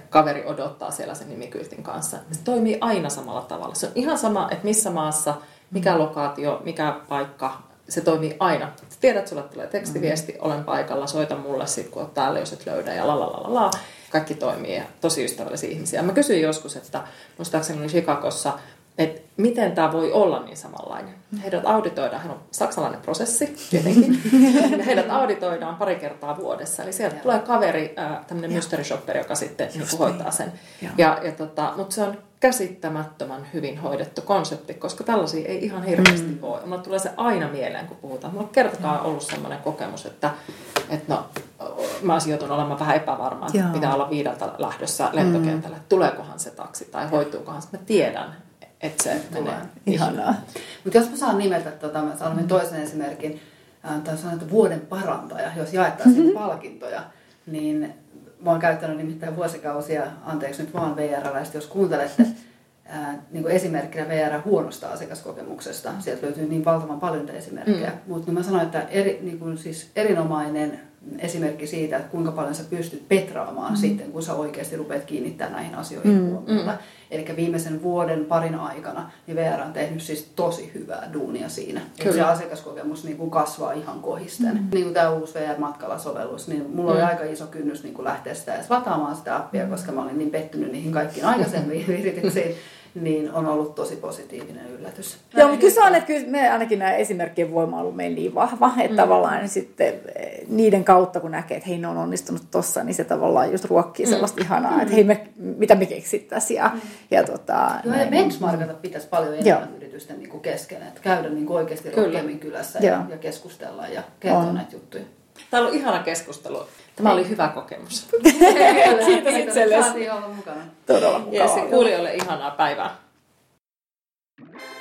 Speaker 1: kaveri odottaa siellä sen nimikyltin kanssa, niin se toimii aina samalla tavalla. Se on ihan sama, että missä maassa, mikä lokaatio, mikä paikka, se toimii aina. Sä tiedät, että sulle tulee tekstiviesti, mm-hmm. olen paikalla, soita mulle sit, kun olet täällä, jos et löydä ja la la la. Kaikki toimii ja tosi ystävällisiä ihmisiä. Mä kysyin joskus, että muistaakseni oli Chicagossa että miten tämä voi olla niin samanlainen. Heidät auditoidaan, heillä on saksalainen prosessi tietenkin, heidät auditoidaan pari kertaa vuodessa. Eli sieltä tulee kaveri, tämmöinen mystery shopper, joka sitten niin hoitaa sen. Ja, ja tota, mutta se on käsittämättömän hyvin hoidettu konsepti, koska tällaisia ei ihan hirveästi mm. ole. Mulle tulee se aina mieleen, kun puhutaan. Mulla on kertakaan ollut sellainen kokemus, että, että no, mä olisin joutunut olemaan vähän epävarma, että pitää olla viideltä lähdössä lentokentälle. Mm. Tuleekohan se taksi tai hoituukohan se. Mä tiedän, että se menee.
Speaker 2: Ihanaa.
Speaker 3: Mutta jos mä saan nimetä, tota, mä saan mm. toisen esimerkin, äh, tai sanon, että vuoden parantaja, jos jaettaisiin mm-hmm. palkintoja, niin mä oon käyttänyt nimittäin vuosikausia, anteeksi nyt vaan VRL, jos kuuntelette, ää, niin kuin esimerkkinä VR huonosta asiakaskokemuksesta. Sieltä löytyy niin valtavan paljon esimerkkejä. Mm. Mutta niin mä sanoin, että eri, niin kuin siis erinomainen esimerkki siitä, että kuinka paljon sä pystyt petraamaan mm. sitten, kun sä oikeasti rupeat kiinnittämään näihin asioihin mm. huomiota. Mm. Eli viimeisen vuoden parin aikana niin VR on tehnyt siis tosi hyvää duunia siinä. Kyllä. se asiakaskokemus niin kuin kasvaa ihan kohisten. Mm. Niin kuin tämä uusi VR-matkalla-sovellus, niin mulla mm. oli aika iso kynnys niin kuin lähteä sitä edes lataamaan sitä appia, koska mä olin niin pettynyt niihin kaikkiin aikaisemmin yrityksiin niin on ollut tosi positiivinen yllätys.
Speaker 2: Joo, mutta kyllä se on, että kyllä me ainakin nämä esimerkkien voima on ollut meillä niin vahva, että mm. tavallaan niin sitten eh, niiden kautta, kun näkee, että hei, ne on onnistunut tossa, niin se tavallaan just ruokkii mm. sellaista mm. ihanaa, että hei, me, mitä me keksittäisiin. Ja, mm. ja, tota,
Speaker 3: Joo, ja benchmarkata pitäisi paljon enemmän Joo. yritysten niin kuin kesken, että käydä niin kuin oikeasti rohkeammin kylässä ja, ja keskustella ja kertoa näitä juttuja.
Speaker 1: Tämä oli ihana keskustelu. Tämä oli hyvä kokemus.
Speaker 2: Kiitos itsellesi.
Speaker 3: Saatiin olla mukana.
Speaker 2: Todella mukavaa.
Speaker 1: Ja kuulijoille ihanaa päivää.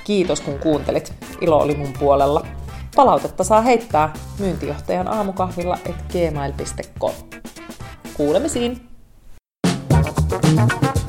Speaker 1: Kiitos kun kuuntelit. Ilo oli mun puolella. Palautetta saa heittää myyntijohtajan aamukahvilla et gmail.com. Kuulemisiin! Thank you